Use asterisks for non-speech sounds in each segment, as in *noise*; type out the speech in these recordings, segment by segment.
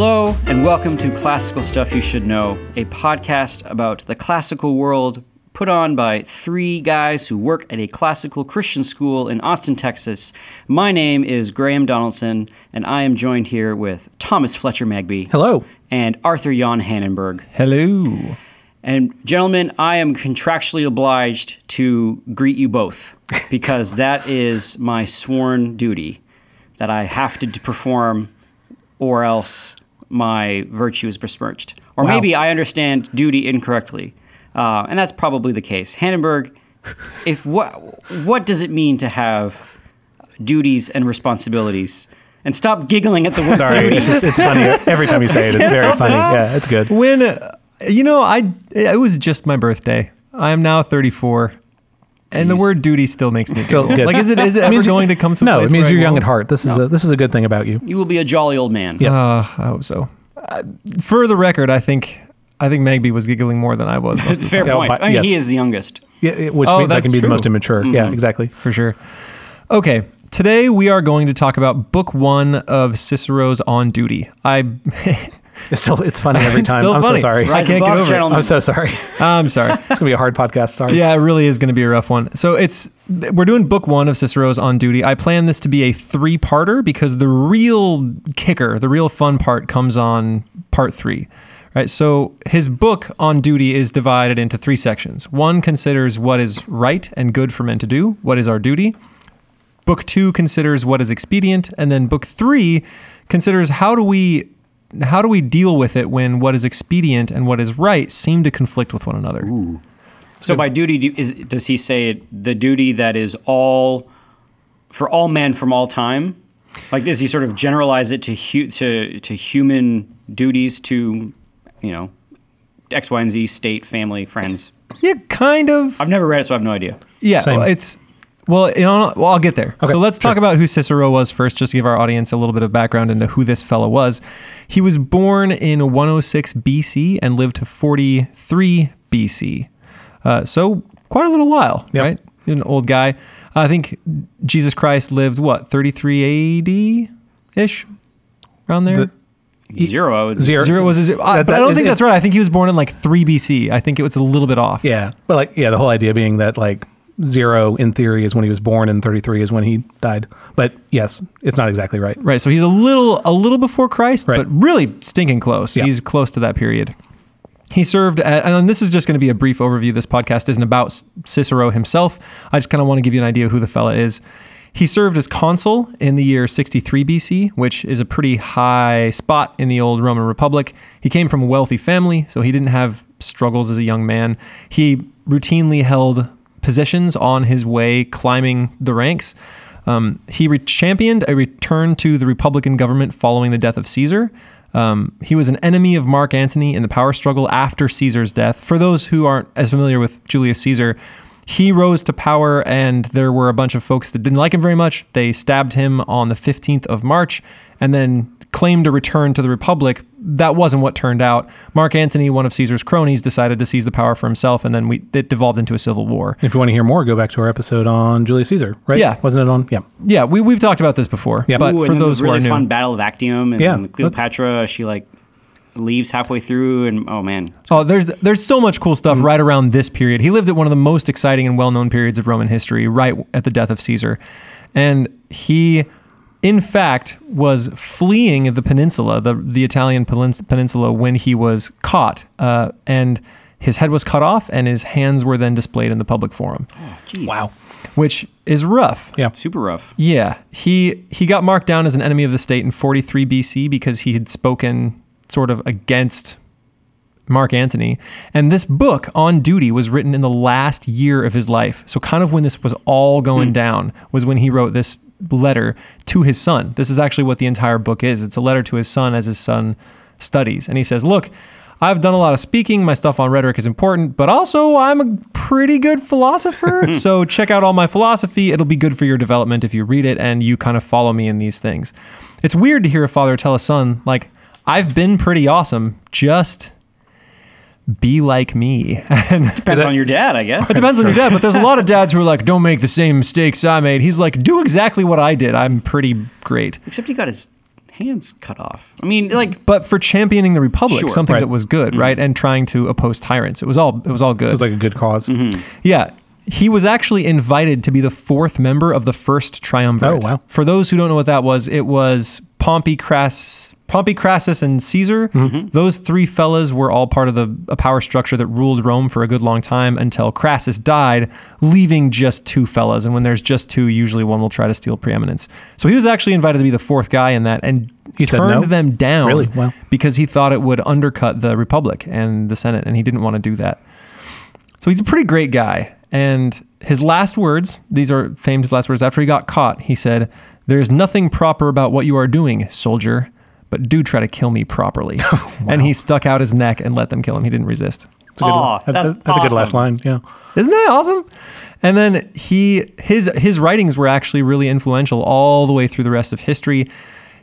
Hello, and welcome to Classical Stuff You Should Know, a podcast about the classical world put on by three guys who work at a classical Christian school in Austin, Texas. My name is Graham Donaldson, and I am joined here with Thomas Fletcher Magby. Hello. And Arthur Jan Hannenberg. Hello. And gentlemen, I am contractually obliged to greet you both *laughs* because that is my sworn duty that I have to perform or else my virtue is besmirched. Or Wow. maybe I understand duty incorrectly. Uh, and that's probably the case. Hannenberg, if what what does it mean to have duties and responsibilities? And stop giggling at the word Sorry, it's just it's funny every time you say it. It's very *laughs* funny. Yeah, it's good. When, uh, you know, I it was just my birthday. I am now 34. And the word duty still makes me Still good. Like, is it is it *laughs* It ever means you- going to come to a No, place it means you're young won't? at heart. This is a this is a good thing about you. you will be a jolly old man. Yes. Uh, I hope so. Uh, for the record, I think I think Magby was giggling more than I was. most That's of a the *laughs* fair time, Yeah, point. but- I mean, yes. he is the youngest. Yeah, it- which Oh, means I that's can be the true. most immature. Yeah, exactly. for sure. Okay, today we are going to talk about book one of Cicero's On Duty. I, *laughs* *laughs* It's still it's funny every time. I'm funny. so sorry. I can't get over it. I'm so sorry. *laughs* I'm sorry. *laughs* It's gonna be a hard podcast. Sorry. Yeah, it really is going to be a rough one. So it's we're doing book one of Cicero's on duty. I plan this to be a three-parter because the real kicker, the real fun part, comes on part three. Right. So his book on duty is divided into three sections. One considers what is right and good for men to do, what is our duty. Book two considers what is expedient, and then book three considers how do we how do we deal with it when what is expedient and what is right seem to conflict with one another. So by duty, do, is, does he say it, the duty that is all for all men from all time? Like, does he sort of generalize it to hu- to to human duties to, you know, X, Y, and Z, state, family, friends? Yeah, kind of. I've never read it, so I have no idea. Yeah, Same. well, it's well, you know, well, I'll get there. Okay, so let's sure. talk about who Cicero was first, just to give our audience a little bit of background into who this fellow was. He was born in 106 BC and lived to 43 BC. Uh, so quite a little while, Yep. right? An old guy. I think Jesus Christ lived what 33 AD ish, around there. The- Zero, I would Zero. Zero was his, uh, That- but I don't think that's right. I think he was born in like 3 BC. I think it was a little bit off. Yeah. But like yeah, the whole idea being that like zero in theory is when he was born and 33 is when he died. But yes, it's not exactly right. Right. So he's a little a little before Christ, Right. but really stinking close. Yeah. He's close to that period. He served, at, and this is just going to be a brief overview. This podcast isn't about Cicero himself. I just kind of want to give you an idea of who the fella is. He served as consul in the year 63 BC, which is a pretty high spot in the old Roman Republic. He came from a wealthy family, so he didn't have struggles as a young man. He routinely held positions on his way climbing the ranks. Um, he re- championed a return to the Republican government following the death of Caesar. Um, he was an enemy of Mark Antony in the power struggle after Caesar's death. For those who aren't as familiar with Julius Caesar, he rose to power, and there were a bunch of folks that didn't like him very much. They stabbed him on the 15th of March and then claimed a return to the Republic. That wasn't what turned out. Mark Antony, one of Caesar's cronies, decided to seize the power for himself, and then we, it devolved into a civil war. If you want to hear more, go back to our episode on Julius Caesar, right? Yeah. Wasn't it on? Yeah. Yeah, we, we've talked about this before. Yeah. But Ooh, for and those the who really are new, fun Battle of Actium, and Yeah. then Cleopatra, she like leaves halfway through, and oh man, Oh, there's there's so much cool stuff mm. right around this period. He lived at one of the most exciting and well-known periods of Roman history, right at the death of Caesar, and he, in fact, was fleeing the peninsula, the the Italian peninsula, when he was caught, uh, and his head was cut off, and his hands were then displayed in the public forum, Jeez. Wow. which is rough. Yeah. super rough. Yeah, he he got marked down as an enemy of the state in 43 BC because he had spoken sort of against Mark Antony. And this book on duty was written in the last year of his life. So kind of when this was all going down was when he wrote this letter to his son. This is actually what the entire book is. It's a letter to his son as his son studies. And he says, "Look, I've done a lot of speaking. My stuff on rhetoric is important, but also I'm a pretty good philosopher. *laughs* so check out all my philosophy. It'll be good for your development if you read it and you kind of follow me in these things. It's weird to hear a father tell a son, like, I've been pretty awesome. Just be like me. *laughs* and Depends on your dad, I guess. it depends on your dad, but there's a lot of *laughs* dads who are like, don't make the same mistakes I made. He's like, do exactly what I did. I'm pretty great. Except he got his hands cut off. I mean, like, but for championing the republic, Sure. something Right. that was good, Mm-hmm. right, and trying to oppose tyrants. It was all it was all good. It was like a good cause. Mm-hmm. Yeah. He was actually invited to be the fourth member of the first triumvirate. Oh, wow. For those who don't know what that was, it was Pompey, Crass, Pompey, Crassus, and Caesar. Mm-hmm. Those three fellas were all part of the a power structure that ruled Rome for a good long time until Crassus died, leaving just two fellas. And when there's just two, usually one will try to steal preeminence. So he was actually invited to be the fourth guy in that, and He said turned no? them down Really? Wow. because he thought it would undercut the Republic and the Senate, and he didn't want to do that. So he's a pretty great guy. And his last words, these are famous last words, after he got caught, he said, There is nothing proper about what you are doing, soldier, but do try to kill me properly. *laughs* And he stuck out his neck and let them kill him. He didn't resist. It's a good, Aw, that- that's that's a good last line. Yeah. Isn't that awesome? And then he his his writings were actually really influential all the way through the rest of history.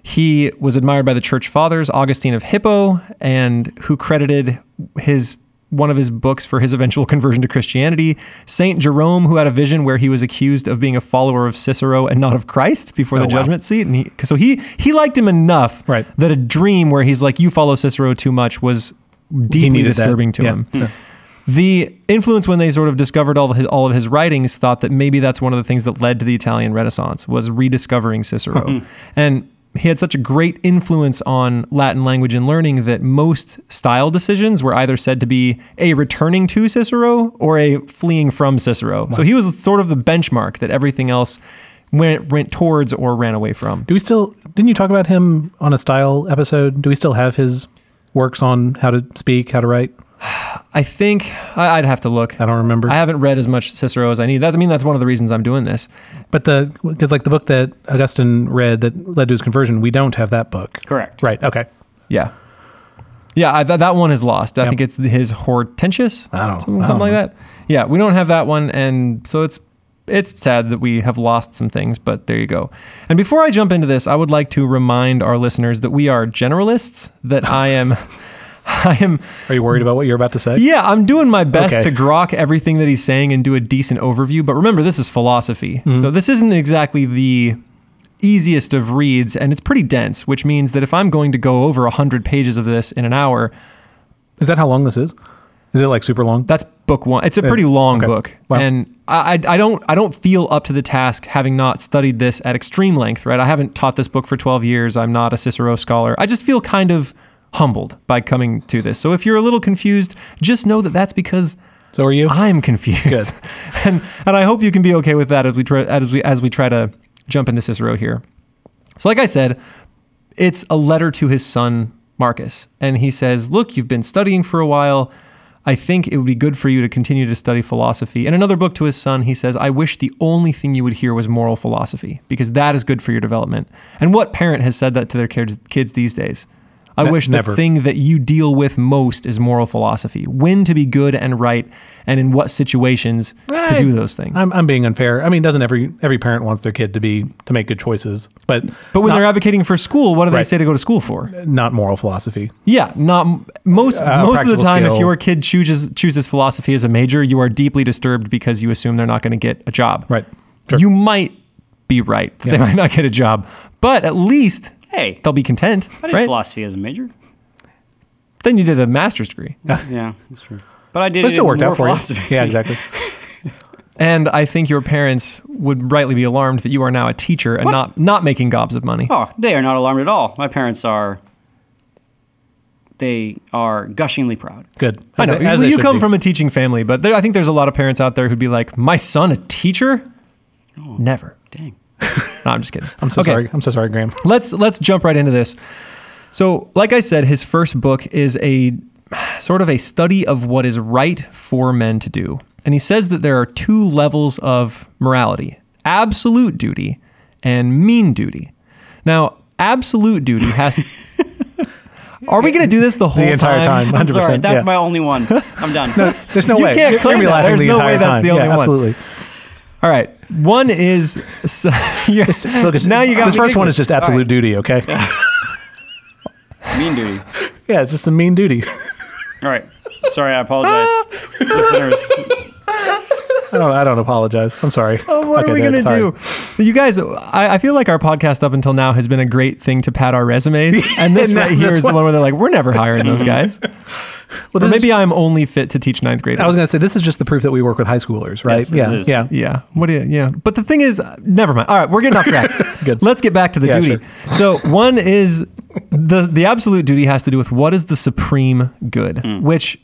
He was admired by the church fathers, Augustine of Hippo, and who credited his one of his books for his eventual conversion to Christianity. Saint Jerome, who had a vision where he was accused of being a follower of Cicero and not of Christ before oh, the Oh, wow. judgment seat, and he so he he liked him enough Right. that a dream where he's like, "You follow Cicero too much," was deeply needed that. disturbing to Yeah. him. Yeah. The influence when they sort of discovered all of his all of his writings thought that maybe that's one of the things that led to the Italian Renaissance was rediscovering Cicero. Hmm. and he had such a great influence on Latin language and learning that most style decisions were either said to be a returning to Cicero or a fleeing from Cicero. So he was sort of the benchmark that everything else went went towards or ran away from. Do we still? Didn't you talk about him on a style episode? Do we still have his works on how to speak, how to write? I think I- I'd have to look. I don't remember. I haven't read as much Cicero as I need. That I mean that's one of the reasons I'm doing this. but the because like the book that Augustine read that led to his conversion, we don't have that book. correct. Right. Okay. Yeah. Yeah, I, that that one is lost. I Yep. think it's his Hortensius. I don't- something, I something don't like know. that. Yeah, we don't have that one, and so it's it's sad that we have lost some things. But there you go. And before I jump into this, I would like to remind our listeners that we are generalists. That I am, *laughs* *laughs* I am. Are you worried about what you're about to say? Yeah, I'm doing my best Okay. to grok everything that he's saying and do a decent overview. But remember, this is philosophy. Mm-hmm. So this isn't exactly the easiest of reads, and it's pretty dense, which means that if I'm going to go over 100 pages of this in an hour, Is that how long this is? Is it like super long? that's book one. It's a pretty It's- long okay. book, Wow. and I, I don't I don't feel up to the task having not studied this at extreme length. Right, I haven't taught this book for 12 years. I'm not a Cicero scholar. I just feel kind of humbled by coming to this. So if you're a little confused, just know that that's because so are you? I'm confused. *laughs* And and I hope you can be okay with that as we try as we as we try to jump into Cicero here. So like I said, it's a letter to his son Marcus, and he says, "Look, you've been studying for a while. I think it would be good for you to continue to study philosophy." In another book to his son, he says, "I wish the only thing you would hear was moral philosophy, because that is good for your development." And what parent has said that to their kids kids these days? I Ne- wish the never. thing that you deal with most is moral philosophy. When to be good and right, and in what situations to do those things. I'm, I'm being unfair. I mean, doesn't every every parent wants their kid to be to make good choices, but but when not, they're advocating for school, what do they say to go to school for? not moral philosophy. Yeah, not most Uh, most of the time. If your kid chooses chooses philosophy as a major, you are deeply disturbed because you assume they're not going to get a job. Right. Sure. You might be right; that they might not get a job, but at least Hey, they'll be content, I did right? philosophy as a major. Then you did a master's degree, *laughs* Yeah, that's true. But I did But it it still worked more out for philosophy. you. Yeah, exactly. *laughs* and I think your parents would rightly be alarmed that you are now a teacher and What? not not making gobs of money. Oh, they are not alarmed at all. My parents are. They are gushingly proud. Good. I know they- as you come be. from a teaching family, but there, I think there's a lot of parents out there who'd be like, "My son, a teacher? Oh. Never." Dang. *laughs* No, I'm just kidding. I'm so Okay, sorry. I'm so sorry, Graham. *laughs* Let's let's jump right into this. So, like I said, his first book is a sort of a study of what is right for men to do, and he says that there are two levels of morality: absolute duty and mean duty. Now, absolute duty has. *laughs* Are we going to do this the whole The entire time. I'm 100%, sorry. That's yeah. my only one. I'm done. There's no way. You way. can't You're claim gonna that. There's the no entire way that's time. the only yeah, one. Absolutely. All right. One is so, *laughs* you're- Look, it's, now you got this me first one is just absolute All right. duty. Okay. *laughs* mean duty. *laughs* yeah, it's just the mean duty. All right. Sorry, I apologize, listeners. I don't. I don't apologize. I'm sorry. Oh, what Okay, are we gonna do? You guys, I, I feel like our podcast up until now has been a great thing to pad our resumes, and this And right here is here this is the one- one where they're like, "We're never hiring those guys." *laughs* Well, or this maybe I'm only fit to teach ninth grade. I was going to say this is just the proof that we work with high schoolers, right? Yes, yeah, is. yeah. Yeah. What do you, yeah. But the thing is, uh, never mind. All right, we're getting off track. *laughs* Good. Let's get back to the Yeah, duty. So one is the the absolute duty has to do with what is the supreme good, which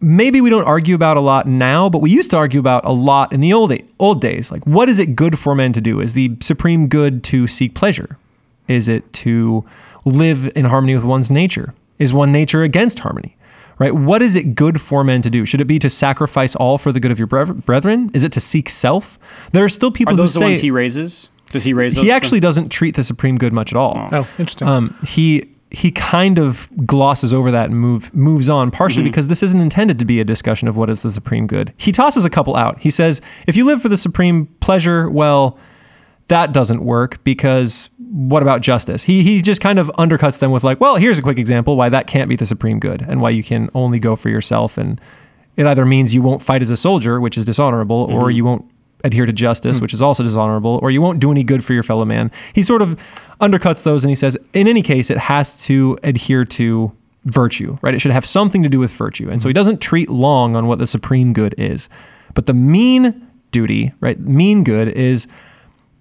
maybe we don't argue about a lot now, but we used to argue about a lot in the old old days. Like, what is it good for men to do? Is the supreme good to seek pleasure? Is it to live in harmony with one's nature? Is one nature against harmony? Right? What is it good for men to do? Should it be to sacrifice all for the good of your brethren? Is it to seek self? There are still people Are those who the say ones he raises? Does he raise those? he actually doesn't treat the supreme good much at all. Oh, interesting. Um, he he kind of glosses over that and move moves on, partially Mm-hmm. because this isn't intended to be a discussion of what is the supreme good. He tosses a couple out. He says, if you live for the supreme pleasure, well, that doesn't work because what about justice? He he just kind of undercuts them with like, well, here's a quick example why that can't be the supreme good and why you can only go for yourself and it either means you won't fight as a soldier, which is dishonorable, or mm-hmm. you won't adhere to justice, mm. which is also dishonorable, or you won't do any good for your fellow man. He sort of undercuts those and he says, in any case, it has to adhere to virtue, right? It should have something to do with virtue. And so he mm-hmm. doesn't treat long on what the supreme good is. But the mean duty, right? Mean good is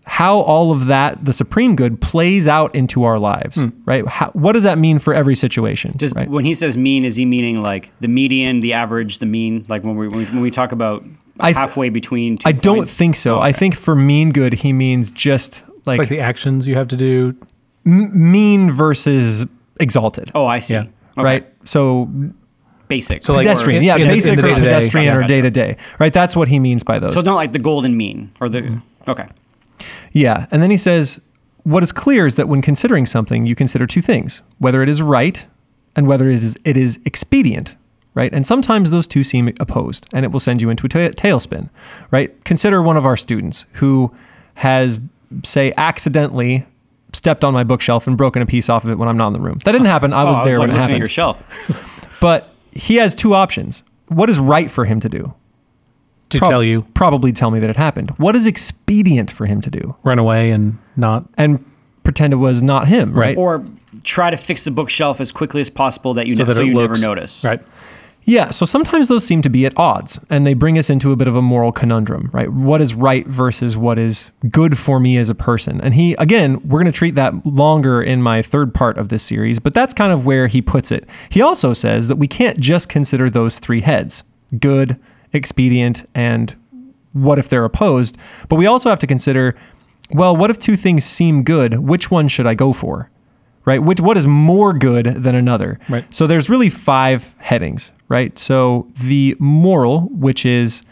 how all of that, the supreme good, plays out into our lives, right? How, what does that mean for every situation? Just right? when he says mean, is he meaning like the median, the average, the mean? Like when we when we, when we talk about I th- halfway between two I don't think so. Oh, I think for mean good, he means just it's like, like the actions you have to do. m- mean versus exalted, Oh, I see. Yeah. Okay. right? So Basic. So, like, pedestrian, in- yeah, in the- in basic the or day-to-day. pedestrian Gotcha, or day to day, right? That's what he means by those. so it's not like the golden mean or the Mm-hmm. okay. Yeah. And then he says, what is clear is that when considering something, you consider two things whether it is right and whether it is, it is expedient, right? And sometimes those two seem opposed and it will send you into a ta- tailspin, right? Consider one of our students who has, say, accidentally stepped on my bookshelf and broken a piece off of it when I'm not in the room. That didn't happen. I *laughs* oh, was oh, there I was like when it happened. your shelf. *laughs* But he has two options. What is right for him to do? To Prob- tell you, Probably tell me that it happened. What is expedient for him to do? run away and not. And pretend it was not him, right? or try to fix the bookshelf as quickly as possible that you So ne- that so you looks never notice. Right. Yeah, so sometimes those seem to be at odds and they bring us into a bit of a moral conundrum, right? What is right versus what is good for me as a person. And he, again, we're going to treat that longer in my third part of this series, but that's kind of where he puts it. He also says that we can't just consider those three heads good, expedient, and what if they're opposed, but we also have to consider well, what if two things seem good? Which one should I go for? Right? Which what is more good than another? Right. So there's really five headings, right? So the moral, which is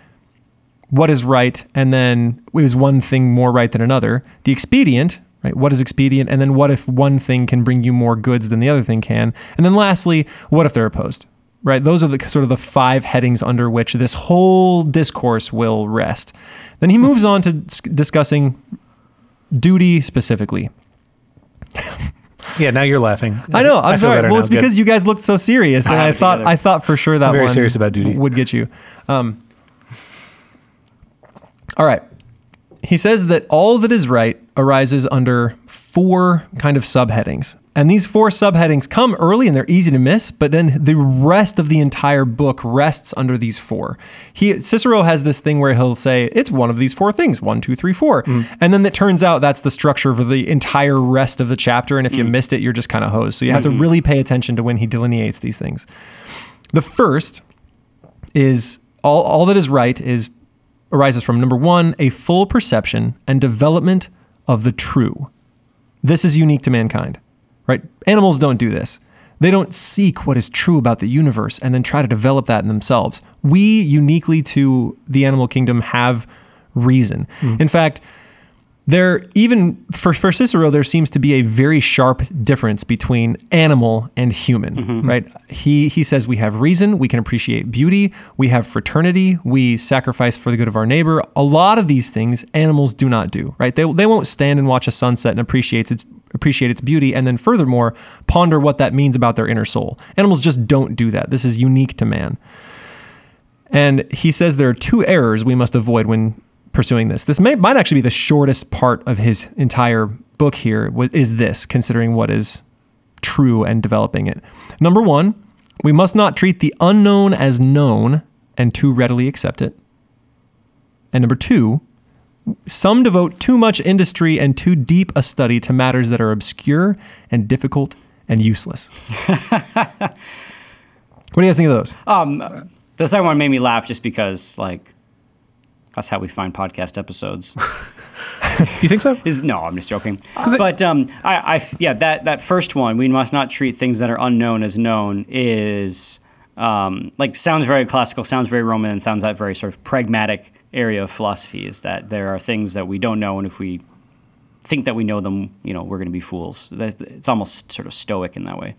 what is right, and then is one thing more right than another. The expedient, right? What is expedient, and then what if one thing can bring you more goods than the other thing can? And then lastly, what if they're opposed? Right? Those are the sort of the five headings under which this whole discourse will rest. Then he moves on to discussing duty specifically. Yeah. Now you're laughing. I know. I'm feel sorry. Well, now. it's Good. because you guys looked so serious, and I I, thought. I thought for sure that I'm very one serious about duty. would get you. Um, all right. He says that all that is right arises under four kind of subheadings. And these four subheadings come early and they're easy to miss, but then the rest of the entire book rests under these four. He Cicero has this thing where he'll say, it's one of these four things, one, two, three, four. Mm. And then it turns out that's the structure for the entire rest of the chapter. And if you mm. missed it, you're just kind of hosed. So you have to really pay attention to when he delineates these things. The first is all, all that is right is arises from number one, a full perception and development of the true. This is unique to mankind, right? Animals don't do this. They don't seek what is true about the universe and then try to develop that in themselves. We, uniquely to the animal kingdom, have reason. Mm-hmm. In fact, there even for, for Cicero, there seems to be a very sharp difference between animal and human, mm-hmm. right? He he says we have reason, we can appreciate beauty, we have fraternity, we sacrifice for the good of our neighbor. A lot of these things animals do not do, right? They, they won't stand and watch a sunset and appreciate its appreciate its beauty and then furthermore ponder what that means about their inner soul. Animals just don't do that. This is unique to man. And he says there are two errors we must avoid when pursuing this. This may, might actually be the shortest part of his entire book here, is this, considering what is true and developing it. Number one, we must not treat the unknown as known and too readily accept it. And number two, some devote too much industry and too deep a study to matters that are obscure and difficult and useless. *laughs* what do you guys think of those? Um, the second one made me laugh just because, like, that's how we find podcast episodes. *laughs* *laughs* You think so? Is no, I'm just joking. But um, I, I, yeah, that that first one, we must not treat things that are unknown as known, is um, like sounds very classical, sounds very Roman, and sounds that very sort of pragmatic area of philosophy. Is that there are things that we don't know, and if we think that we know them, you know, we're going to be fools. It's almost sort of stoic in that way.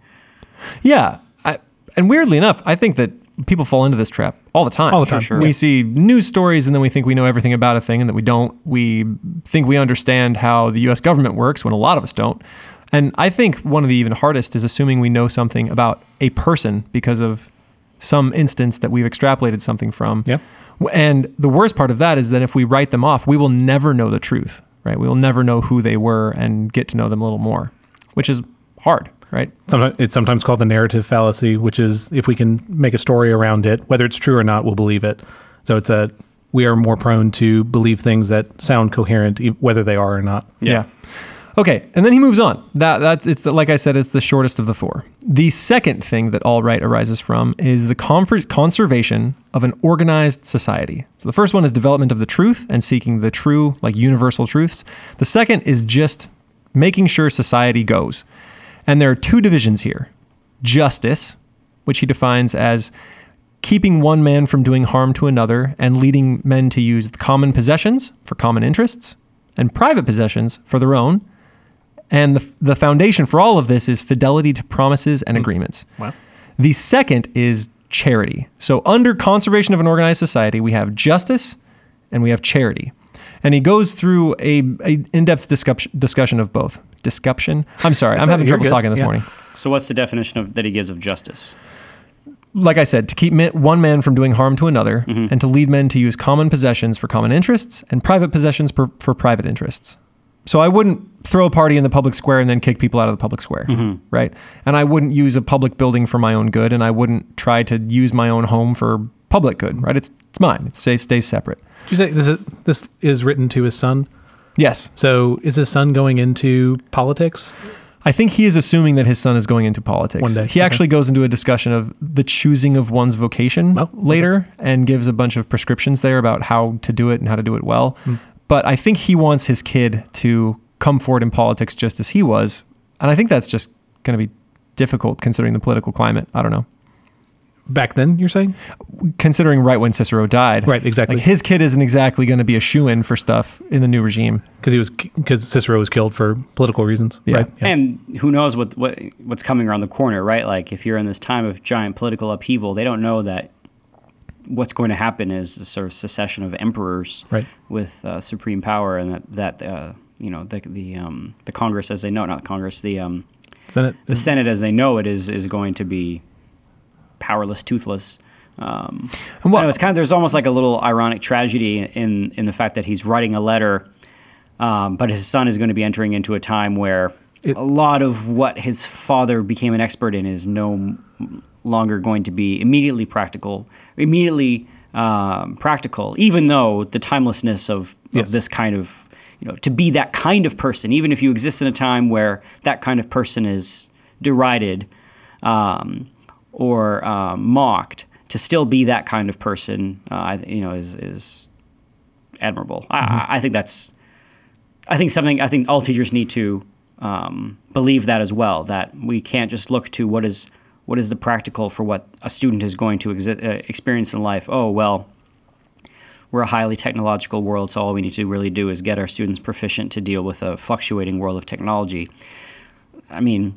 Yeah. I, and weirdly enough, I think that people fall into this trap all the time. All the time, Sure, sure. We see news stories and then we think we know everything about a thing and that we don't. We think we understand how the US government works when a lot of us don't. And I think one of the even hardest is assuming we know something about a person because of some instance that we've extrapolated something from. Yeah. And the worst part of that is that if we write them off, we will never know the truth, right? We will never know who they were and get to know them a little more, which is hard, right? Sometimes it's sometimes called the narrative fallacy, which is if we can make a story around it, whether it's true or not, we'll believe it. So it's a we are more prone to believe things that sound coherent, whether they are or not. Yeah. Okay, and then he moves on. That that's it's the, like I said, it's the shortest of the four. The second thing that all right arises from is the conservation of an organized society. So the first one is development of the truth and seeking the true, like universal truths. The second is just making sure society goes. And there are two divisions here: justice, which he defines as keeping one man from doing harm to another and leading men to use common possessions for common interests and private possessions for their own. And the, the foundation for all of this is fidelity to promises and agreements. Wow. The second is charity. So, under conservation of an organized society, we have justice and we have charity. And he goes through a, a in-depth discussion, discussion of both. Discussion. I'm sorry, I'm having you're trouble good. talking this Yeah. morning. So, what's the definition of that he gives of justice? like I said, to keep one man from doing harm to another, Mm-hmm. and to lead men to use common possessions for common interests and private possessions per, for private interests. So I wouldn't throw a party in the public square and then kick people out of the public square, Mm-hmm. right? And I wouldn't use a public building for my own good, and I wouldn't try to use my own home for public good, right? It's it's mine. It stays stays separate. Did you say this is this is written to his son? Yes, So is his son going into politics? I think he is assuming that his son is going into politics. One day, He okay. actually goes into a discussion of the choosing of one's vocation Oh, okay. later and gives a bunch of prescriptions there about how to do it and how to do it well. Hmm. But I think he wants his kid to come forward in politics just as he was. And I think that's just going to be difficult considering the political climate. I don't know. Back then, you're saying? Considering right when Cicero died. Right, exactly. Like his kid isn't exactly going to be a shoe in for stuff in the new regime. Because he was because Cicero was killed for political reasons. Yeah. Right. And who knows what, what what's coming around the corner, right? Like if you're in this time of giant political upheaval, they don't know that what's going to happen is a sort of secession of emperors Right. with uh, supreme power, and that that uh, you know the the um, the Congress as they know, not Congress, the um, Senate. the Senate as they know it is is going to be powerless, toothless. Um, And what- know, it's kind of there's almost like a little ironic tragedy in in the fact that he's writing a letter, um, but his son is going to be entering into a time where It- a lot of what his father became an expert in is no longer going to be immediately practical, immediately um, practical, even though the timelessness of, of this kind of you know to be that kind of person, even if you exist in a time where that kind of person is derided um, or um, mocked, to still be that kind of person, uh, you know, is is admirable. I I, I think that's, I think something. I think all teachers need to um, believe that as well. That we can't just look to what is what is the practical for what a student is going to exi- uh, experience in life. Oh well. We're a highly technological world, so all we need to really do is get our students proficient to deal with a fluctuating world of technology. I mean,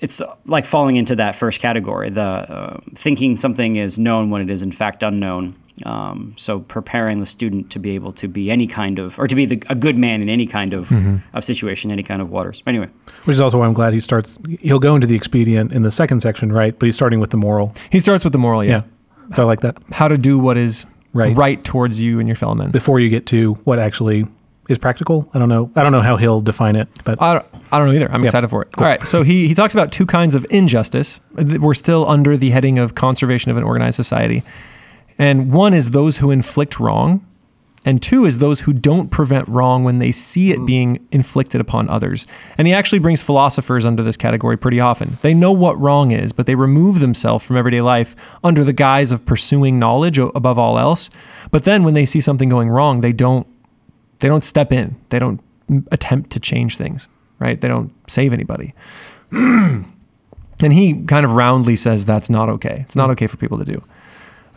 it's like falling into that first category the uh, thinking something is known when it is in fact unknown um, so preparing the student to be able to be any kind of or to be the, a good man in any kind of, of situation any kind of waters anyway Which is also why I'm glad he starts. He'll go into the expedient in the second section, right? But he's starting with the moral. He starts with the moral, yeah. So I like that. how to do what is Right. right towards you and your fellow men. Before you get to what actually is practical, I don't know. I don't know how he'll define it, but I don't, I don't know either. I'm excited for it. All right. So he, he talks about two kinds of injustice. We're still under the heading of conservation of an organized society. And one is those who inflict wrong, and two is those who don't prevent wrong when they see it mm. being inflicted upon others. And he actually brings philosophers under this category pretty often. They know what wrong is, but they remove themselves from everyday life under the guise of pursuing knowledge above all else. But then when they see something going wrong, they don't they don't step in. They don't attempt to change things, right? They don't save anybody. *clears throat* and he kind of roundly says that's not okay. It's not mm. okay for people to do.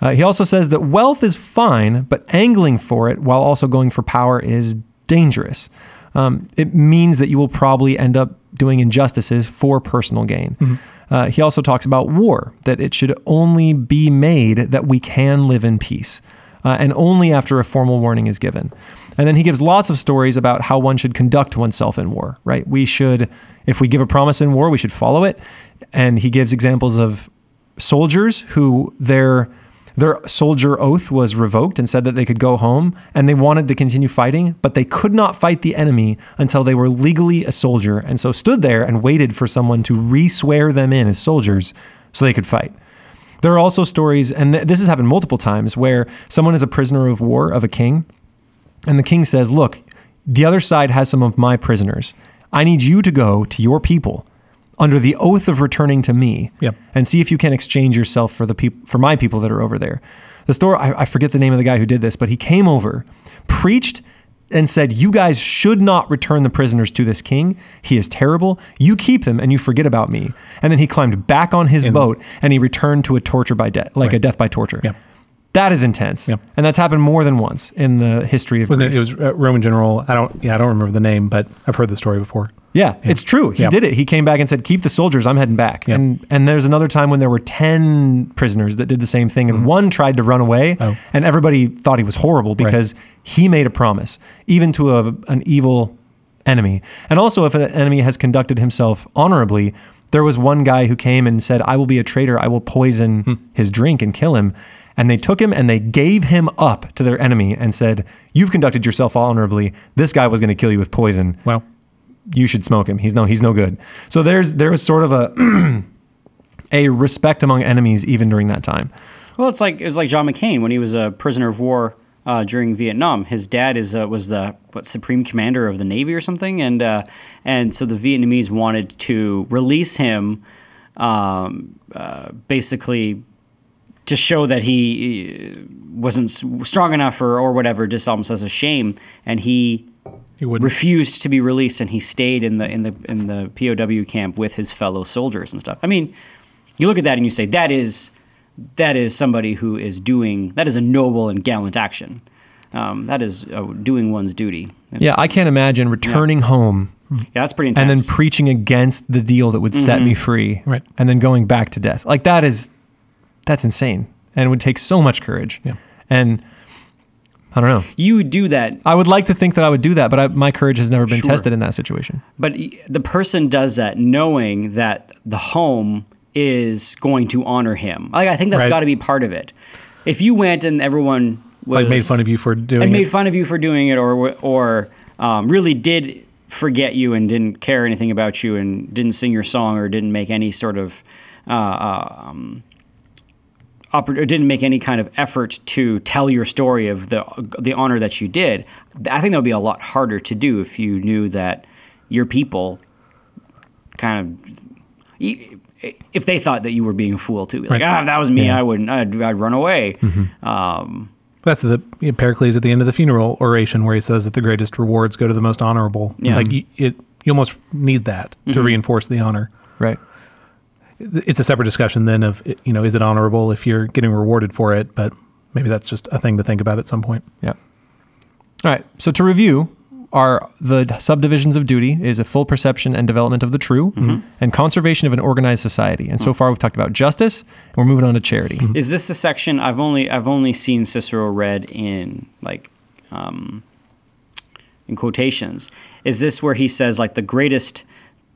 Uh, he also says that wealth is fine, but angling for it while also going for power is dangerous. Um, it means that you will probably end up doing injustices for personal gain. Uh, he also talks about war, that it should only be made that we can live in peace, uh, and only after a formal warning is given. And then he gives lots of stories about how one should conduct oneself in war, right? We should, if we give a promise in war, we should follow it. And he gives examples of soldiers who their their soldier oath was revoked and said that they could go home and they wanted to continue fighting, but they could not fight the enemy until they were legally a soldier and so stood there and waited for someone to re-swear them in as soldiers so they could fight. There are also stories, and th- this has happened multiple times, where someone is a prisoner of war of a king, and the king says, Look, the other side has some of my prisoners. I need you to go to your people under the oath of returning to me Yep. and see if you can exchange yourself for the peop- for my people that are over there. The story I, I forget the name of the guy who did this, but he came over, preached, and said, "You guys should not return the prisoners to this king. He is terrible. You keep them, and you forget about me." And then he climbed back on his And- boat and he returned to a torture by death, like a death by torture. Yep. That is intense, and that's happened more than once in the history of wasn't it? Greece. It was a Roman general. I don't. Yeah, I don't remember the name, but I've heard the story before. Yeah, it's true. He Yeah. did it. He came back and said, "Keep the soldiers. I'm heading back." Yeah. And and there's another time when there were ten prisoners that did the same thing, and mm-hmm. one tried to run away, Oh. and everybody thought he was horrible because he made a promise, even to a, an evil enemy. And also, if an enemy has conducted himself honorably, there was one guy who came and said, "I will be a traitor. I will poison hmm. his drink and kill him." And they took him and they gave him up to their enemy and said, "You've conducted yourself honorably. This guy was going to kill you with poison." Well, you should smoke him. He's no, he's no good. So there's there was sort of a *clears throat* a respect among enemies even during that time. Well, it's like it was like John McCain when he was a prisoner of war uh, during Vietnam. His dad is uh, was the what supreme commander of the navy or something, and uh, and so the Vietnamese wanted to release him, um, uh, basically to show that he uh, wasn't strong enough or or whatever, just almost as a shame, and he he refused to be released and he stayed in the in the in the POW camp with his fellow soldiers and stuff. I mean, you look at that and you say that is that is somebody who is doing that is a noble and gallant action. Um, that is uh, doing one's duty. It's- Yeah, I can't imagine returning home yeah, that's pretty intense. and then preaching against the deal that would set me free, Right. and then going back to death. Like that is that's insane, and it would take so much courage. Yeah. And I don't know. you would do that, I would like to think that I would do that, but I, my courage has never been Sure. tested in that situation. but the person does that knowing that the home is going to honor him. Like I think that's Right. got to be part of it. If you went and everyone was like made fun of you for doing and made it. fun of you for doing it, or or um, really did forget you and didn't care anything about you and didn't sing your song or didn't make any sort of uh, uh, um, oppor- or didn't make any kind of effort to tell your story of the the honor that you did. I think that would be a lot harder to do if you knew that your people kind of if they thought that you were being a fool too. Like, Right. ah, if that was me, Yeah. I wouldn't. I'd, I'd run away. Um, That's the you know, Pericles at the end of the funeral oration where he says that the greatest rewards go to the most honorable. Yeah. Like you, it, you almost need that to reinforce the honor. Right. It's a separate discussion then of you know is it honorable if you're getting rewarded for it, but maybe that's just a thing to think about at some point. Yeah. All right. So to review, our the subdivisions of duty is a full perception and development of the true, mm-hmm. and conservation of an organized society. And so mm-hmm. far, we've talked about justice, and we're moving on to charity. Mm-hmm. Is this a section I've only I've only seen Cicero read in like um, in quotations? Is this where he says like the greatest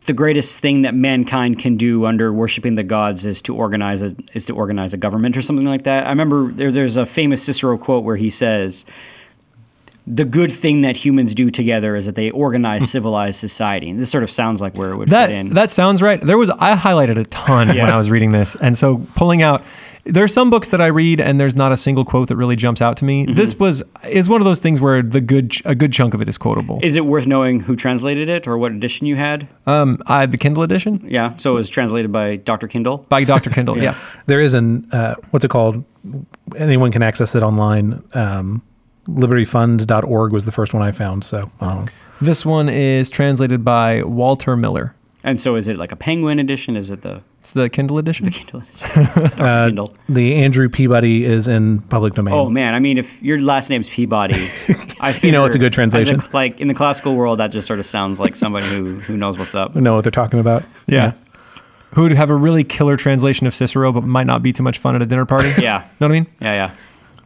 the greatest thing that mankind can do under worshiping the gods is to organize a is to organize a government or something like that. I remember there, there's a famous Cicero quote where he says, "The good thing that humans do together is that they organize civilized society." And this sort of sounds like where it would That fit in. that sounds right. There was I highlighted a ton when I was reading this, and so pulling out. There are some books that I read, and there's not a single quote that really jumps out to me. Mm-hmm. This was is one of those things where the good a good chunk of it is quotable. is it worth knowing who translated it or what edition you had? Um, I the Kindle edition Yeah, so it was translated by Dr. Kindle. by Dr. Kindle. *laughs* yeah. There is an uh, what's it called? Anyone can access it online. Um, libertyfund.org was the first one I found. So um, This one is translated by Walter Miller. And so is it like a Penguin edition? Is it the, It's the Kindle edition. the Kindle edition? *laughs* Uh, Kindle. the Andrew Peabody is in public domain. Oh man, I mean, if your last name's Peabody, *laughs* I figure, You know it's a good as translation. like in the classical world, that just sort of sounds like somebody who who knows what's up. We *laughs* know what they're talking about. yeah. Who would have a really killer translation of Cicero, but might not be too much fun at a dinner party. Yeah, Know what I mean? yeah, yeah.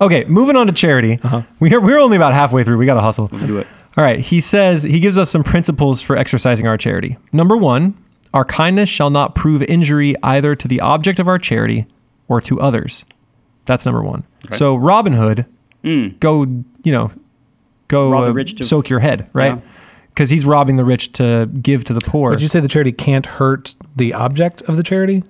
Okay, moving on to charity. We're, we're only about halfway through. We got to hustle. Do it. All right. He says, he gives us some principles for exercising our charity. Number one, our kindness shall not prove injury either to the object of our charity or to others. That's number one. Okay. So, Robin Hood, go, you know, go Mm. Rob the uh, rich to- soak your head, right? Yeah. Because he's robbing the rich to give to the poor Would you say the charity can't hurt the object of the charity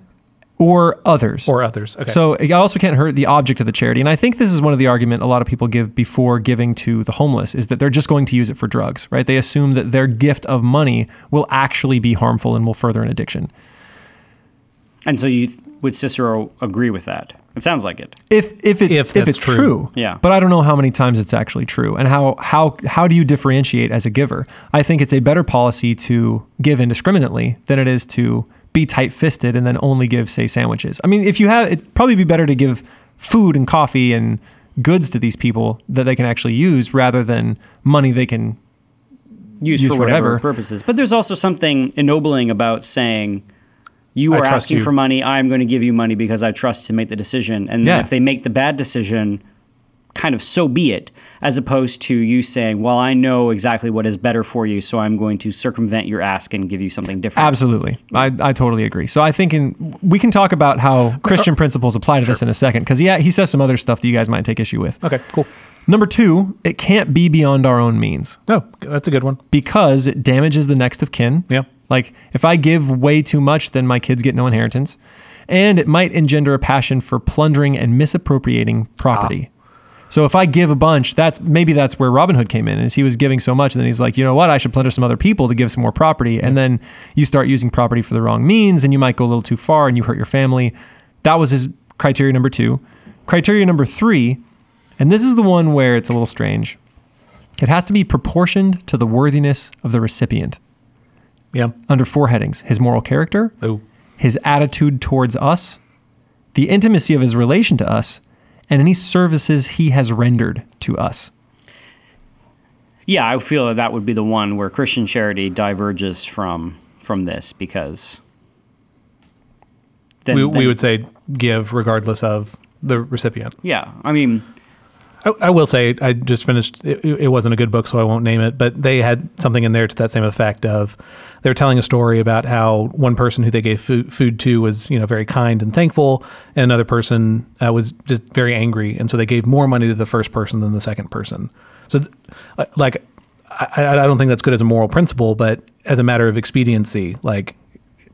or others. or others? Okay. So it also can't hurt the object of the charity. And I think this is one of the argument a lot of people give before giving to the homeless is that they're just going to use it for drugs, right? They assume that their gift of money will actually be harmful and will further an addiction. And so you would Cicero agree with that? It sounds like it. If if it If if, it's true. true. Yeah. But I don't know how many times it's actually true and how how how do you differentiate as a giver? I think it's a better policy to give indiscriminately than it is to be tight-fisted and then only give say sandwiches. I mean, if you have it'd probably be better to give food and coffee and goods to these people that they can actually use rather than money they can Use for for whatever, whatever. purposes. But there's also something ennobling about saying, "You are asking you. for money. I'm going to give you money because I trust to make the decision." And Yeah. if they make the bad decision, kind of so be it. As opposed to you saying, "Well, I know exactly what is better for you, so I'm going to circumvent your ask and give you something different." Absolutely. I, I totally agree. So I think in, we can talk about how Christian uh, uh, principles apply to this in a second because yeah, he says some other stuff that you guys might take issue with. okay, cool. Number two, it can't be beyond our own means Oh, that's a good one. because it damages the next of kin. Yeah. Like if I give way too much, then my kids get no inheritance. And it might engender a passion for plundering and misappropriating property. So if I give a bunch, that's maybe that's where Robin Hood came in, is he was giving so much, and then he's like, you know what, I should plunder some other people to give some more property, and then you start using property for the wrong means, and you might go a little too far, and you hurt your family. That was his criteria number two. Criteria number three, and this is the one where it's a little strange. It has to be proportioned to the worthiness of the recipient Yeah. under four headings: his moral character, Oh, his attitude towards us, the intimacy of his relation to us, and any services he has rendered to us. Yeah, I feel that that would be the one where Christian charity diverges from from this because then, we, then- we would say give regardless of the recipient. yeah. I mean, I, I will say I just finished. It, it wasn't a good book, so I won't name it. But they had something in there to that same effect of they were telling a story about how one person who they gave food, food to was you know very kind and thankful, and another person uh, was just very angry, and so they gave more money to the first person than the second person. So, th- uh, like, I, I don't think that's good as a moral principle, but as a matter of expediency, like,